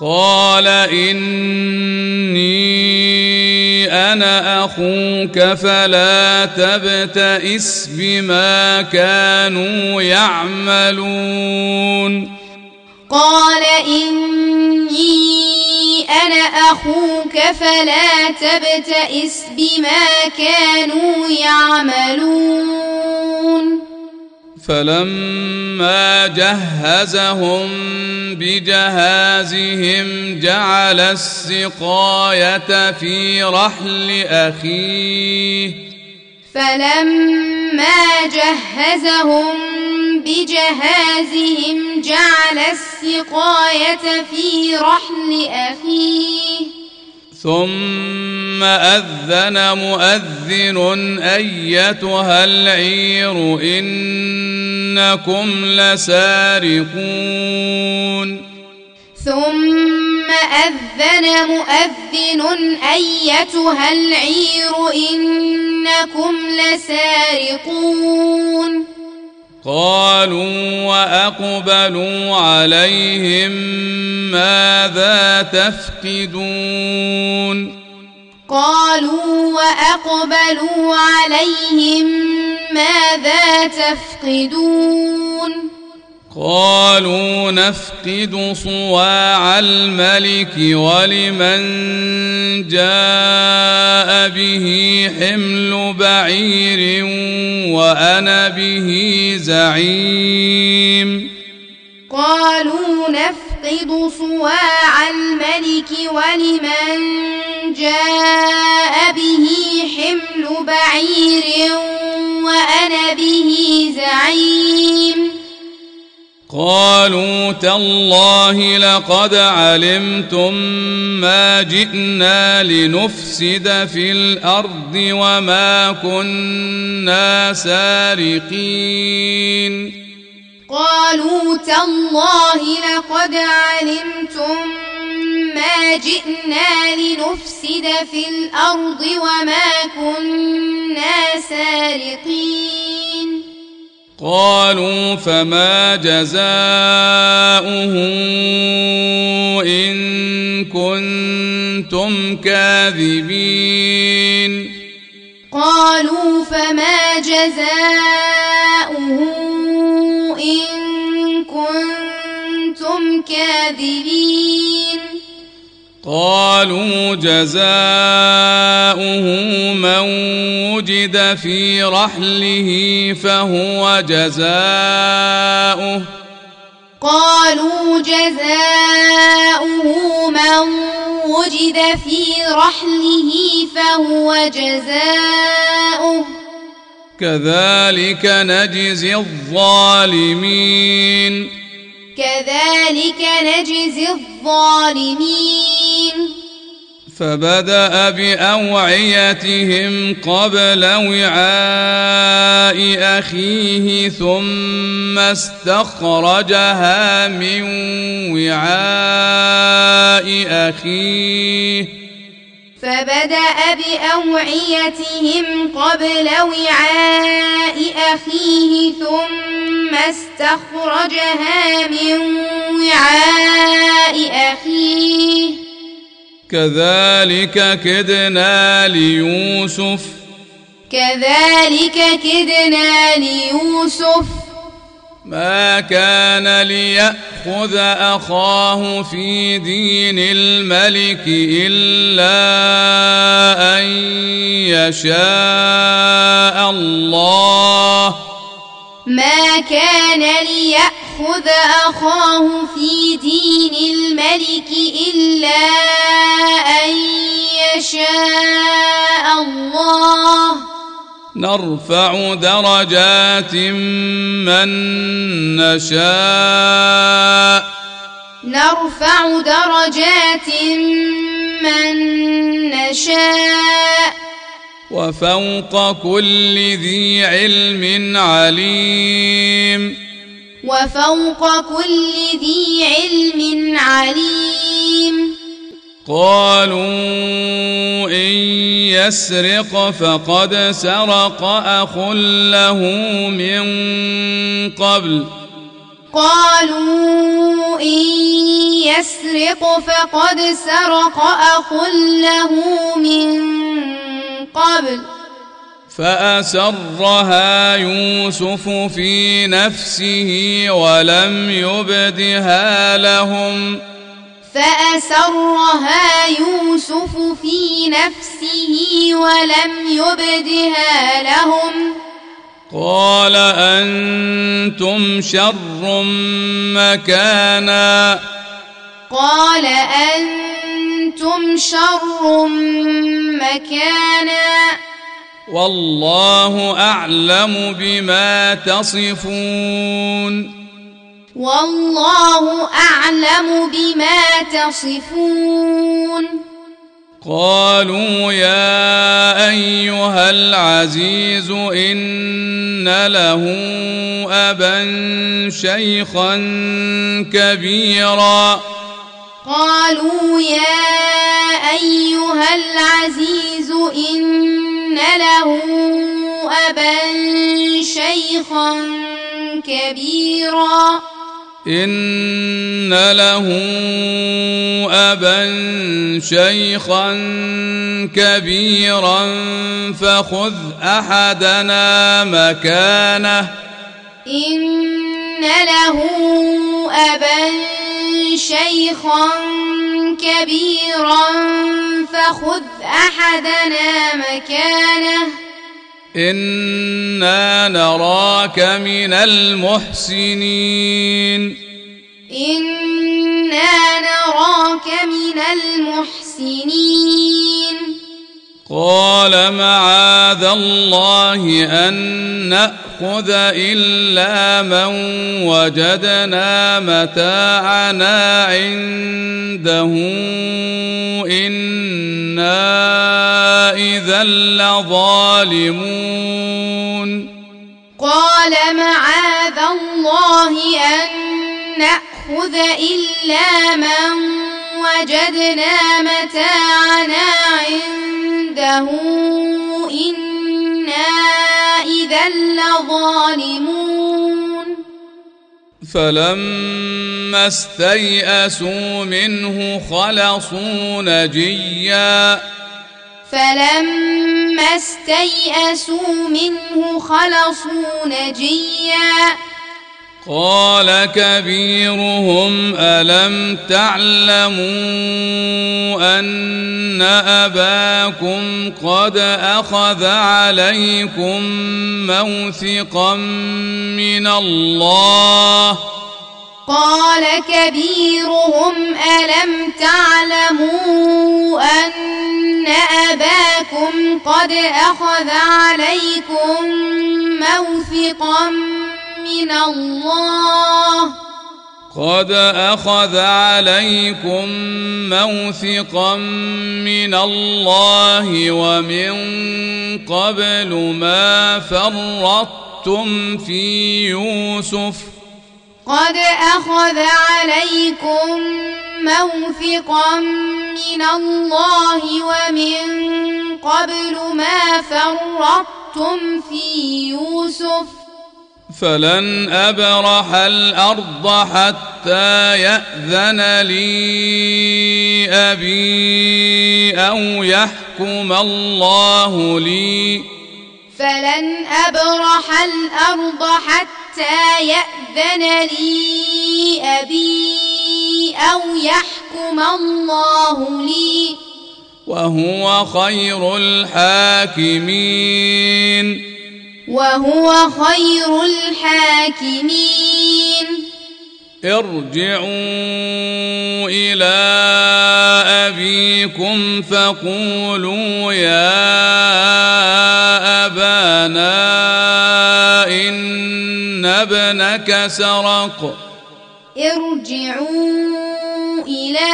قال إني أنا أخوك فلا تبتئس بما كانوا يعملون. قال إني أنا أخوك فلا تبتئس بما كانوا يعملون. فلما جهزهم بجهازهم جعل السقاية في رحل أخيه. فلما جهزهم بجهازهم جعل السقاية في رحل أخيه. ثم أذن مؤذن أيتها العير إنكم لسارقون. ثم أذن مؤذن أيتها العير إنكم لسارقون. قالوا وأقبلوا عليهم ماذا تفقدون قالوا وأقبلوا عليهم ماذا تفقدون قالوا نفقد صواع الملك ولمن جاء به حمل بعير وأنا به زعيم. قالوا نفقد صواع الملك ولمن جاء به حمل بعير وأنا به زعيم. قالوا تالله لقد علمتم ما جئنا لنفسد في الأرض وما كنا سارقين. قالوا تالله لقد علمتم ما جئنا لنفسد في الأرض وما كنا سارقين. قالوا فما جزاؤه إن كنتم كاذبين. قالوا فما جزاؤه إن كنتم كاذبين. قالوا جزاؤه من وجد في رحله فهو جزاؤه قالوا جزاؤه من وجد في رحله فهو جزاؤه. كذلك نجزي الظالمين. كذلك نجزي الظالمين. فبدأ بأوعيتهم قبل وعاء أخيه ثم استخرجها من وعاء أخيه فبدأ بأوعيتهم قبل وعاء أخيه ثم استخرجها من وعاء أخيه. كذلك كدنا ليوسف. كذلك كدنا ليوسف. ما كان ليأخذ أخاه في دين الملك إلا أن يشاء الله. ما كان ليأخذ أخاه في دين الملك إلا أن يشاء الله. نرفع درجات من نشاء. نرفع درجات من نشاء. وفوق كل ذي علم عليم. وفوق كل ذي علم عليم. قالوا إن يسرق فقد سرق أخ له من قبل. قالوا إن يسرق فقد سرق أخ له من قبل. فأسرها يوسف في نفسه ولم يبدها لهم. فأسرها يوسف في نفسه ولم يبدها لهم. قال أنتم شر مكانا. قال أنتم شر مكانا. والله أعلم بما تصفون. والله أعلم بما تصفون. قالوا يا أيها العزيز إن له أبا شيخا كبيرا. قالوا يا أيها العزيز إن له أبا شيخا كبيرا. إن له أبا شيخا كبيرا فخذ أحدنا مكانه إن له أبا شيخا كبيرا فخذ أحدنا مكانه إنا نراك من المحسنين إنا نراك من المحسنين قال معاذ الله أن نأخذ إلا من وجدنا متاعنا عنده. إنا إذا لظالمون. قال معاذ الله أن نأخذ إلا من وجدنا متاعنا عنده. إنا إذا لظالمون. فلما استيئسوا منه خلصوا نجيا. فلما استيئسوا منه خلصوا نجيا. قال كبيرهم ألم تعلموا أن أباكم قد أخذ عليكم موثقا من الله؟ قال كبيرهم ألم تعلموا أن أباكم قد أخذ عليكم موثقا من الله. قد أخذ عليكم موثقا من الله ومن قبل ما فرطتم في يوسف. قد أخذ عليكم موثقا من الله ومن قبل ما فرطتم في يوسف. فلن أبرح الأرض حتى يأذن لي أبي أو يحكم الله لي. فلن أبرح الأرض حتى يأذن لي أبي أو يحكم الله لي. وهو خير الحاكمين. وهو خير الحاكمين. ارجعوا إلى أبيكم فقولوا يا أبانا إن ابنك سرق. ارجعوا إلى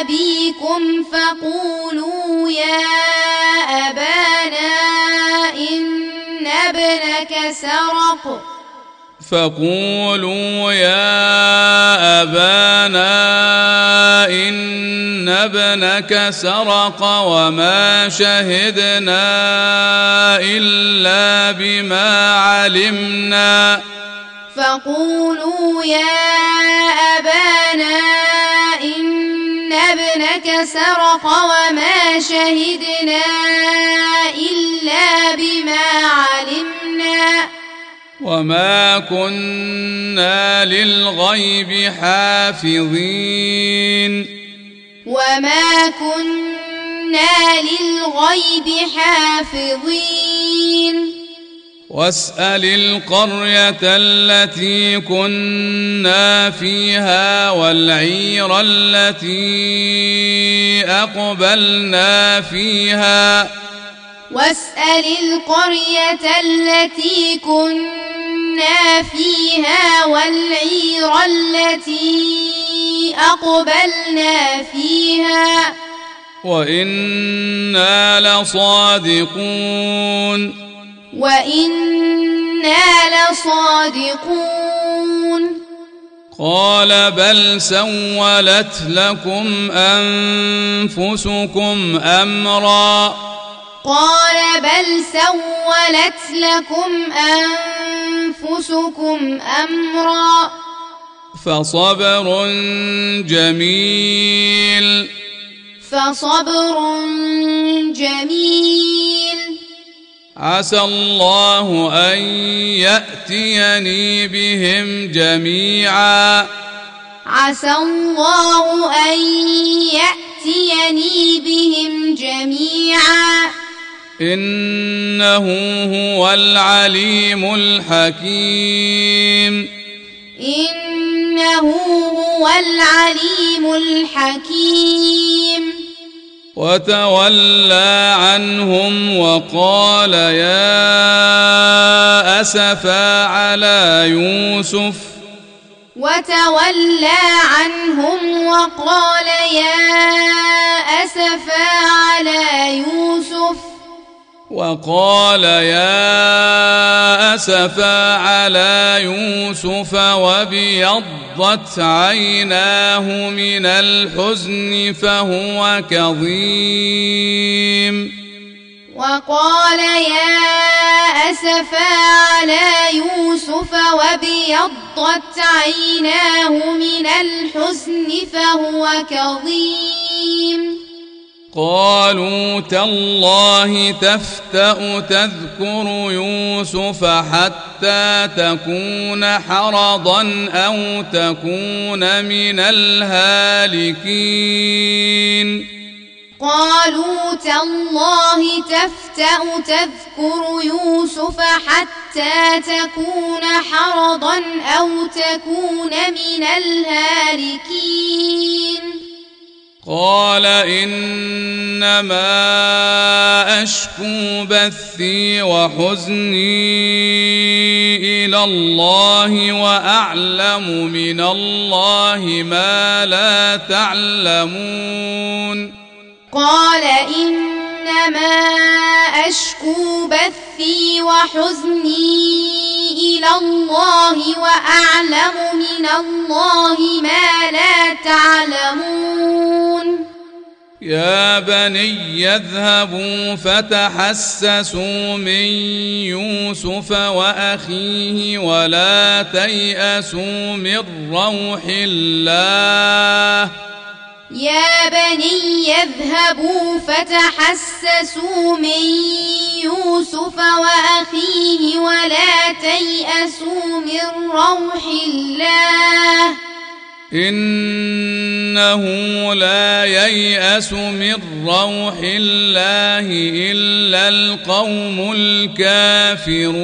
أبيكم فقولوا يا سرق فقولوا يا أبانا إن ابنك سرق وما شهدنا إلا بما علمنا. فقولوا يا أبانا إن ابنك سرق وما شهدنا إلا بما علمنا. وما كنا للغيب حافظين وما كنا للغيب حافظين واسال القريه التي كنا فيها والعير التي اقبلنا فيها واسأل القرية التي كنا فيها والعير التي أقبلنا فيها. وإنا لصادقون. وإنا لصادقون. قال بل سولت لكم أنفسكم أمرا. قال بل سولت لكم أنفسكم أمرا فصبر جميل. فصبر جميل. عسى الله أن يأتيني بهم جميعا. عسى الله أن يأتيني بهم جميعا. إنه هو العليم الحكيم. إنه هو العليم الحكيم. وتولى عنهم وقال يا أسفا على يوسف. وتولى عنهم وقال يا أسفا على يوسف. وقال يا اسفا على يوسف وابيضت عيناه من الحزن فهو كظيم. وقال يا أسفا على يوسف وابيضت عيناه من الحزن فهو كظيم. قالوا تالله تفتأ تذكر يوسف حتى تكون حرضا أو تكون من الهالكين. قالوا تالله تفتأ تذكر يوسف حتى تكون حرضا أو تكون من الهالكين. قال إنما أشكو بثي وحزني إلى الله وأعلم من الله ما لا تعلمون قال إنما أشكو بثي وحزني إلى الله وأعلم من الله ما لا تعلمون. يا بني يذهبوا فتحسسوا من يوسف وأخيه ولا تيأسوا من روح الله. يا بني يذهبوا فتحسسوا من يوسف وأخيه ولا تيأسوا من روح الله. إنه لا ييأس من روح الله إلا القوم الكافرون.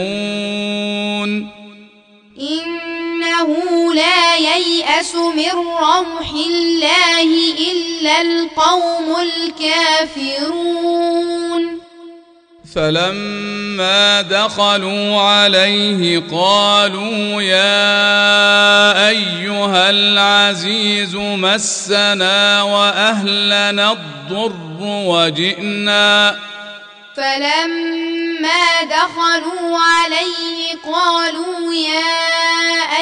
إنه لا ييأس من روح الله إلا القوم الكافرون. فلما دخلوا عليه قالوا يا أيها العزيز مسنا وأهلنا الضر وجئنا فلما دخلوا عليه قالوا يا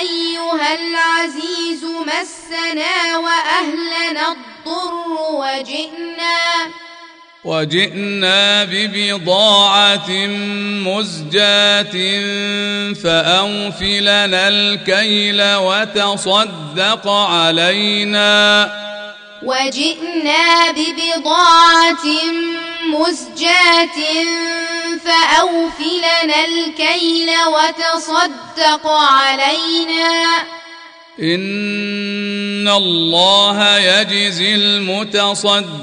أيها العزيز مسنا وأهلنا الضر وجئنا وجئنا ببضاعة مزجاة فأوفلنا الكيل وتصدق علينا وجئنا ببضاعة مزجاة فأوفلنا الكيل وتصدق علينا. إن الله يجزي المتصدقين.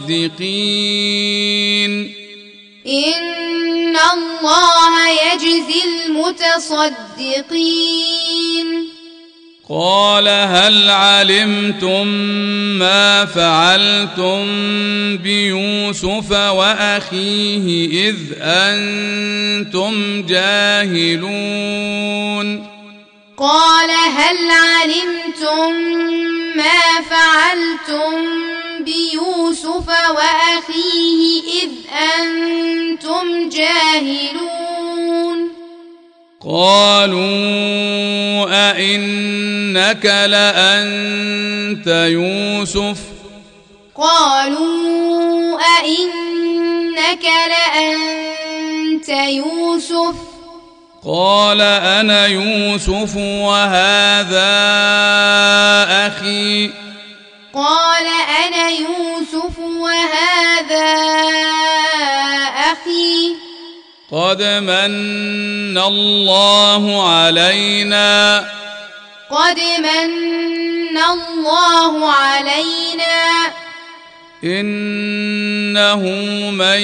إن الله يجزي المتصدقين. قال هل علمتم ما فعلتم بيوسف وأخيه إذ أنتم جاهلون؟ قال هل علمتم ما فعلتم بيوسف وأخيه إذ أنتم جاهلون؟ قالوا أئنك لأنت يوسف؟ قالوا أئنك لأنت يوسف؟ قال أنا يوسف وهذا أخي. قال أنا يوسف وهذا أخي. قد من الله علينا. قد من الله علينا. إنه من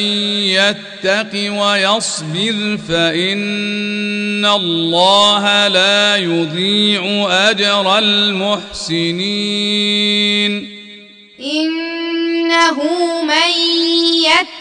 يتق ويصبر فإن الله لا يضيع أجر المحسنين. إنه من يتق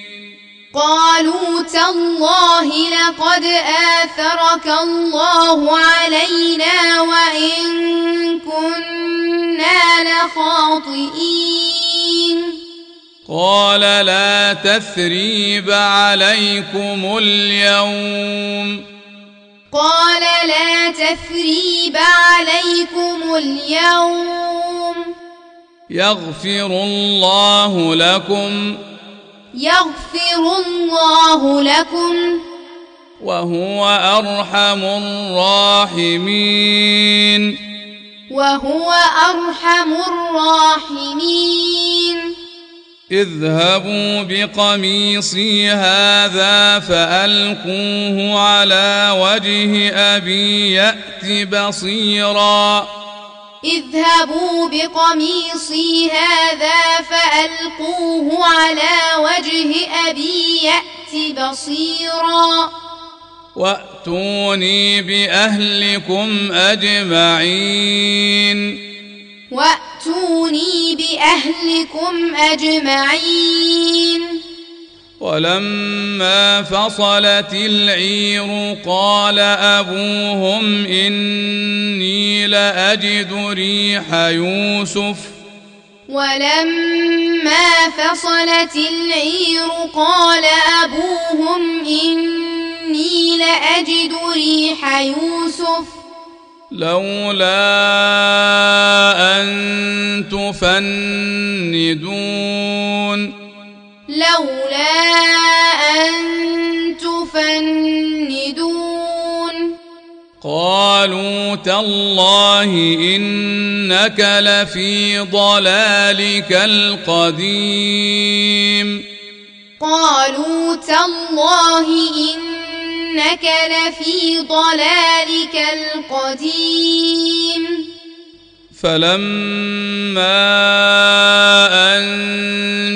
قالوا تالله لقد آثرك الله علينا وإن كنا لخاطئين. قال لا تثريب عليكم اليوم. قال لا تثريب عليكم اليوم. يغفر الله لكم يغفر الله لكم وهو أرحم الراحمين. وهو أرحم الراحمين. اذهبوا بقميصي هذا فألقوه على وجه أبي يات بصيرا. اذهبوا بقميصي هذا فألقوه على وجه أبي يأت بصيرا. وأتوني بأهلكم أجمعين. وأتوني بأهلكم أجمعين. ولما فصلت العير قال أبوهم إني لأجد ريح يوسف. ولما فصلت العير قال أبوهم إني لأجد ريح يوسف. لولا أن تفندون. لولا أن تفندون. قالوا تالله إنك لفي ضلالك القديم. قالوا تالله إنك لفي ضلالك القديم. فلما أن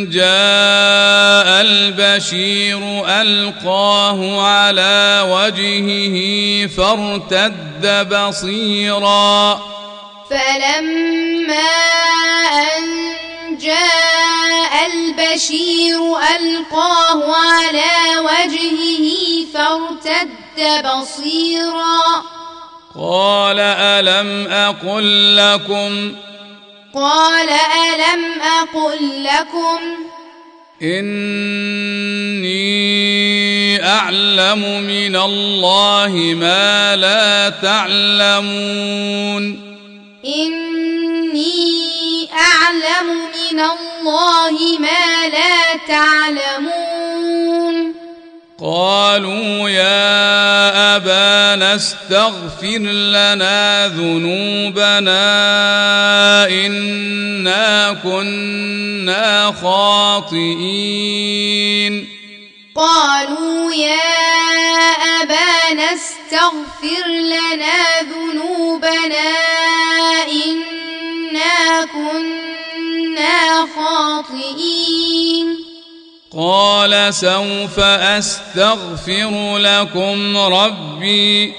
جاء البشير ألقاه على وجهه فارتد بصيرا. فلما أن جاء البشير ألقاه على وجهه فارتد بصيرا. قال ألم أقل لكم قال ألم أقل لكم إني أعلم من الله ما لا تعلمون إني أعلم من الله ما لا تعلمون قالوا يا أبانا استغفر لنا ذنوبنا إنا كنا خاطئين. قالوا يا أبانا استغفر لنا ذنوبنا إنا كنا قال سوف أستغفر لكم ربي.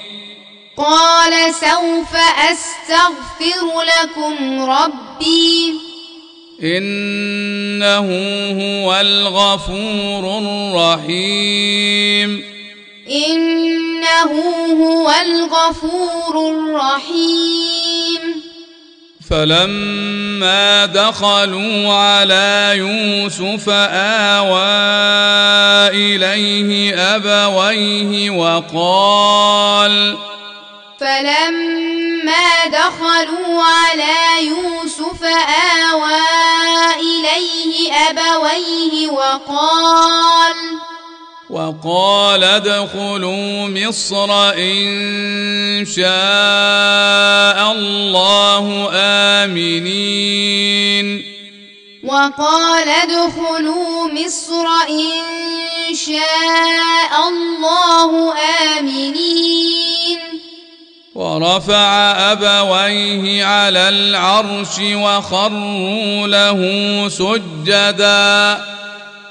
قال سوف أستغفر لكم ربي. إنه هو الغفور الرحيم. إنه هو الغفور الرحيم. فلما دخلوا على يوسف آوى إليه أبويه وقال فلما دخلوا على يوسف آوى إليه أبويه وقال وقال ادخلوا مصر إن شاء الله آمنين. وقال ادخلوا مصر إن شاء الله آمنين. ورفع أبويه على العرش وخروا له سجداً.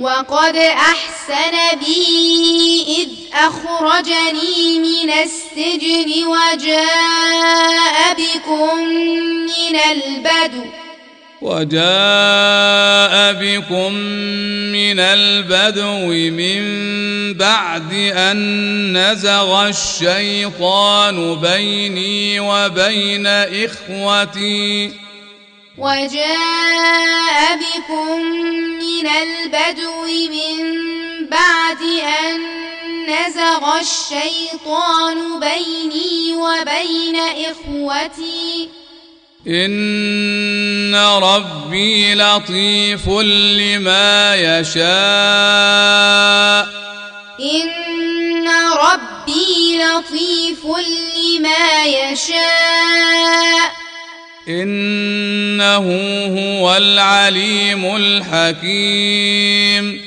وقد أحسن بي إذ أخرجني من السجن وجاء بكم من البدو وجاء بكم من البدو من بعد أن نزغ الشيطان بيني وبين إخوتي وجاء بكم من البدو من بعد أن نزغ الشيطان بيني وبين إخوتي. إن ربي لطيف لما يشاء. إن ربي لطيف لما يشاء. إنه هو العليم الحكيم.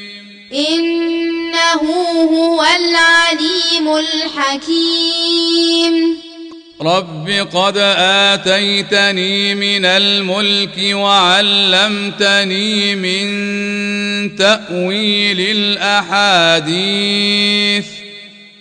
إنه هو العليم الحكيم. رب قد آتيتني من الملك وعلمتني من تأويل الأحاديث.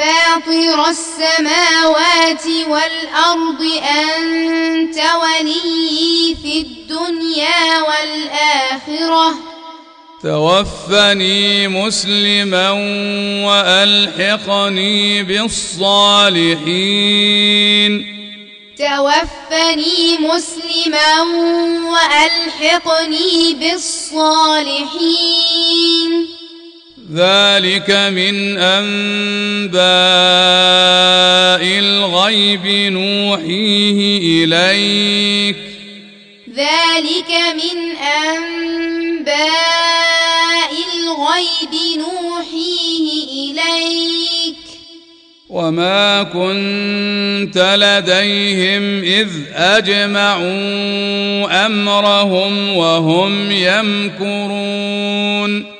فاطر السماوات والأرض أنت وليي في الدنيا والآخرة. توفني مسلما وألحقني بالصالحين. توفني مسلما وألحقني بالصالحين. ذلك من أنباء الغيب نوحيه إليك. ذلك من أنباء الغيب نوحيه إليك. وما كنت لديهم إذ أجمعوا أمرهم وهم يمكرون.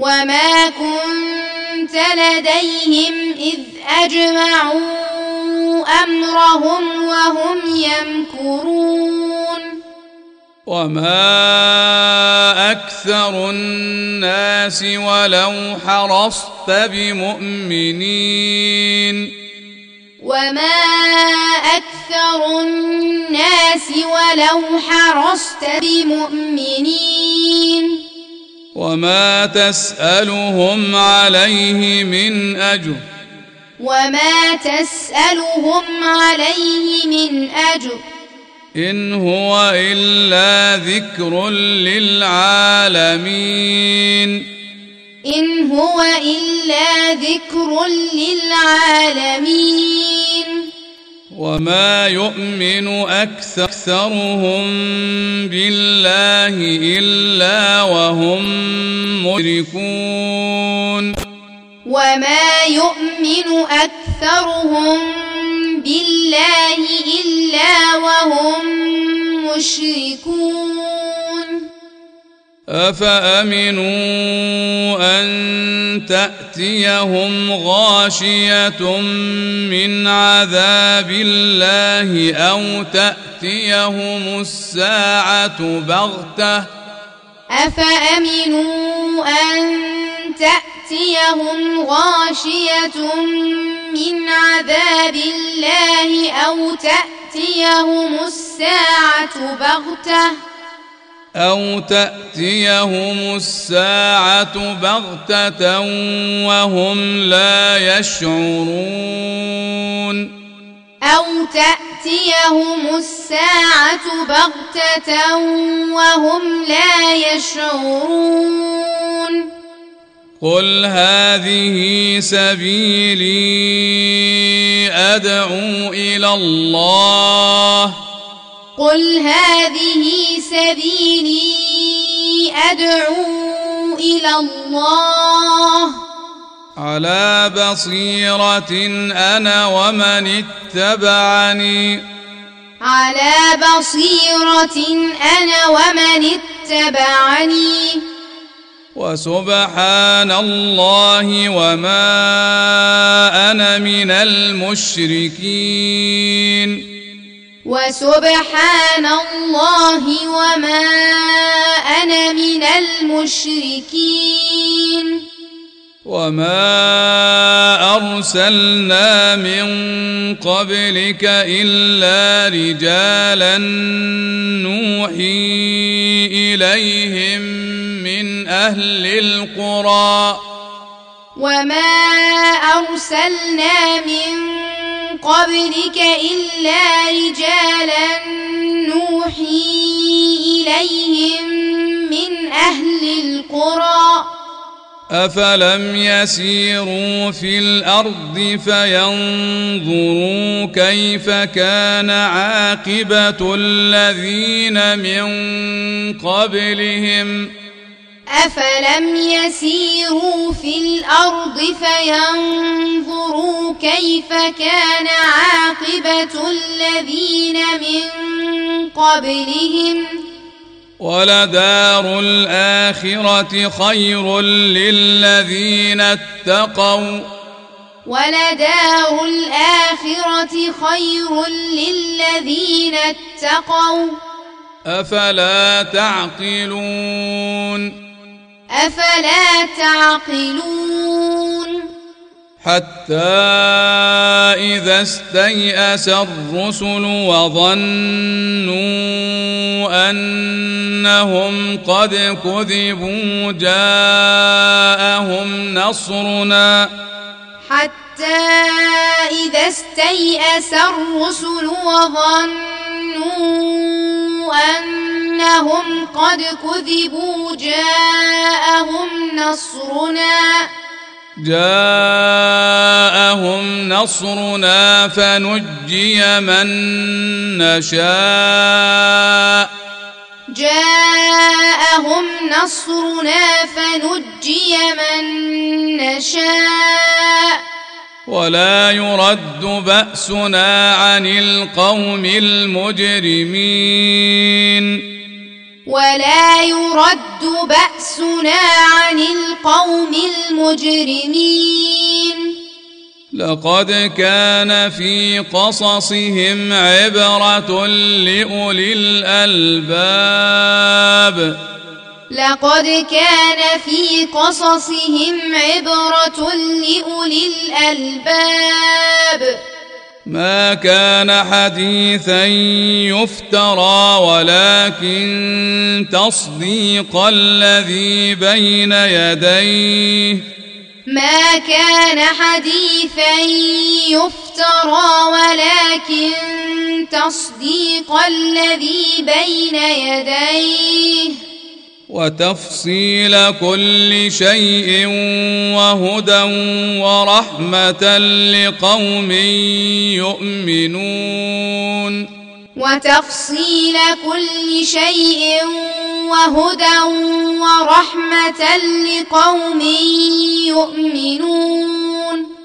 وما كنت لديهم اذ اجمعوا امرهم وهم يمكرون وما أكثر الناس ولو حرصت بمؤمنين وما أكثر الناس ولو حرصت بمؤمنين وما تسألهم عليه من أجر. وما تسألهم عليه من أجر. إن هو إلا ذكر للعالمين. إن هو إلا ذكر للعالمين. وما يؤمن اكثرهم بالله الا وهم مشركون وما يؤمن اكثرهم بالله الا وهم مشركون أفأمنوا أن تأتيهم غاشية من عذاب الله أو تأتيهم الساعة بغتة؟ أفأمنوا أن تأتيهم غاشية من عذاب الله أو تأتيهم الساعة بغتة؟ أو تأتيهم الساعة بغتة وهم لا يشعرون أو تأتيهم الساعة بغتة وهم لا يشعرون قل هذه سبيلي أدعو إلى الله قل هذه سبيلي أدعو إلى الله. على بصيرة أنا ومن اتبعني. على بصيرة أنا ومن اتبعني. وسبحان الله وما أنا من المشركين. وسبحان الله وما أنا من المشركين. وما أرسلنا من قبلك إلا رجالا نوحي إليهم من أهل القرى. وما أرسلنا من قبلك إلا رجالا نوحي إليهم من أهل القرى. أفلم يسيروا في الأرض فينظروا كيف كان عاقبة الذين من قبلهم ۖ. أفلم يسيروا في الأرض فينظروا كيف كان عاقبة الذين من قبلهم ولدار الآخرة خير للذين اتقوا ولدار الآخرة خير للذين اتقوا أفلا تعقلون أفلا تعقلون؟ حتى إذا استيأس الرسل وظنوا أنهم قد كذبوا جاءهم نصرنا حتى إذا استيأس الرسل وظنوا أنهم قد كذبوا جاءهم نصرنا. جاءهم نصرنا فنجي من نشاء. جاءهم نصرنا فنجي من نشاء. ولا يرد بأسنا عن القوم المجرمين. ولا يرد بأسنا عن القوم المجرمين. لقد كان في قصصهم عبرة لأولي الألباب. لقد كان في قصصهم عبرة لأولي الألباب. ما كان حديثا يفترى ولكن تصديق الذي بين يديه. ما كان حديثا يفترى ولكن تصديق الذي بين يديه. وتفصيل كل شيء وهدى ورحمة لقوم يؤمنون. وتفصيل كل شيء وهدى ورحمة لقوم يؤمنون.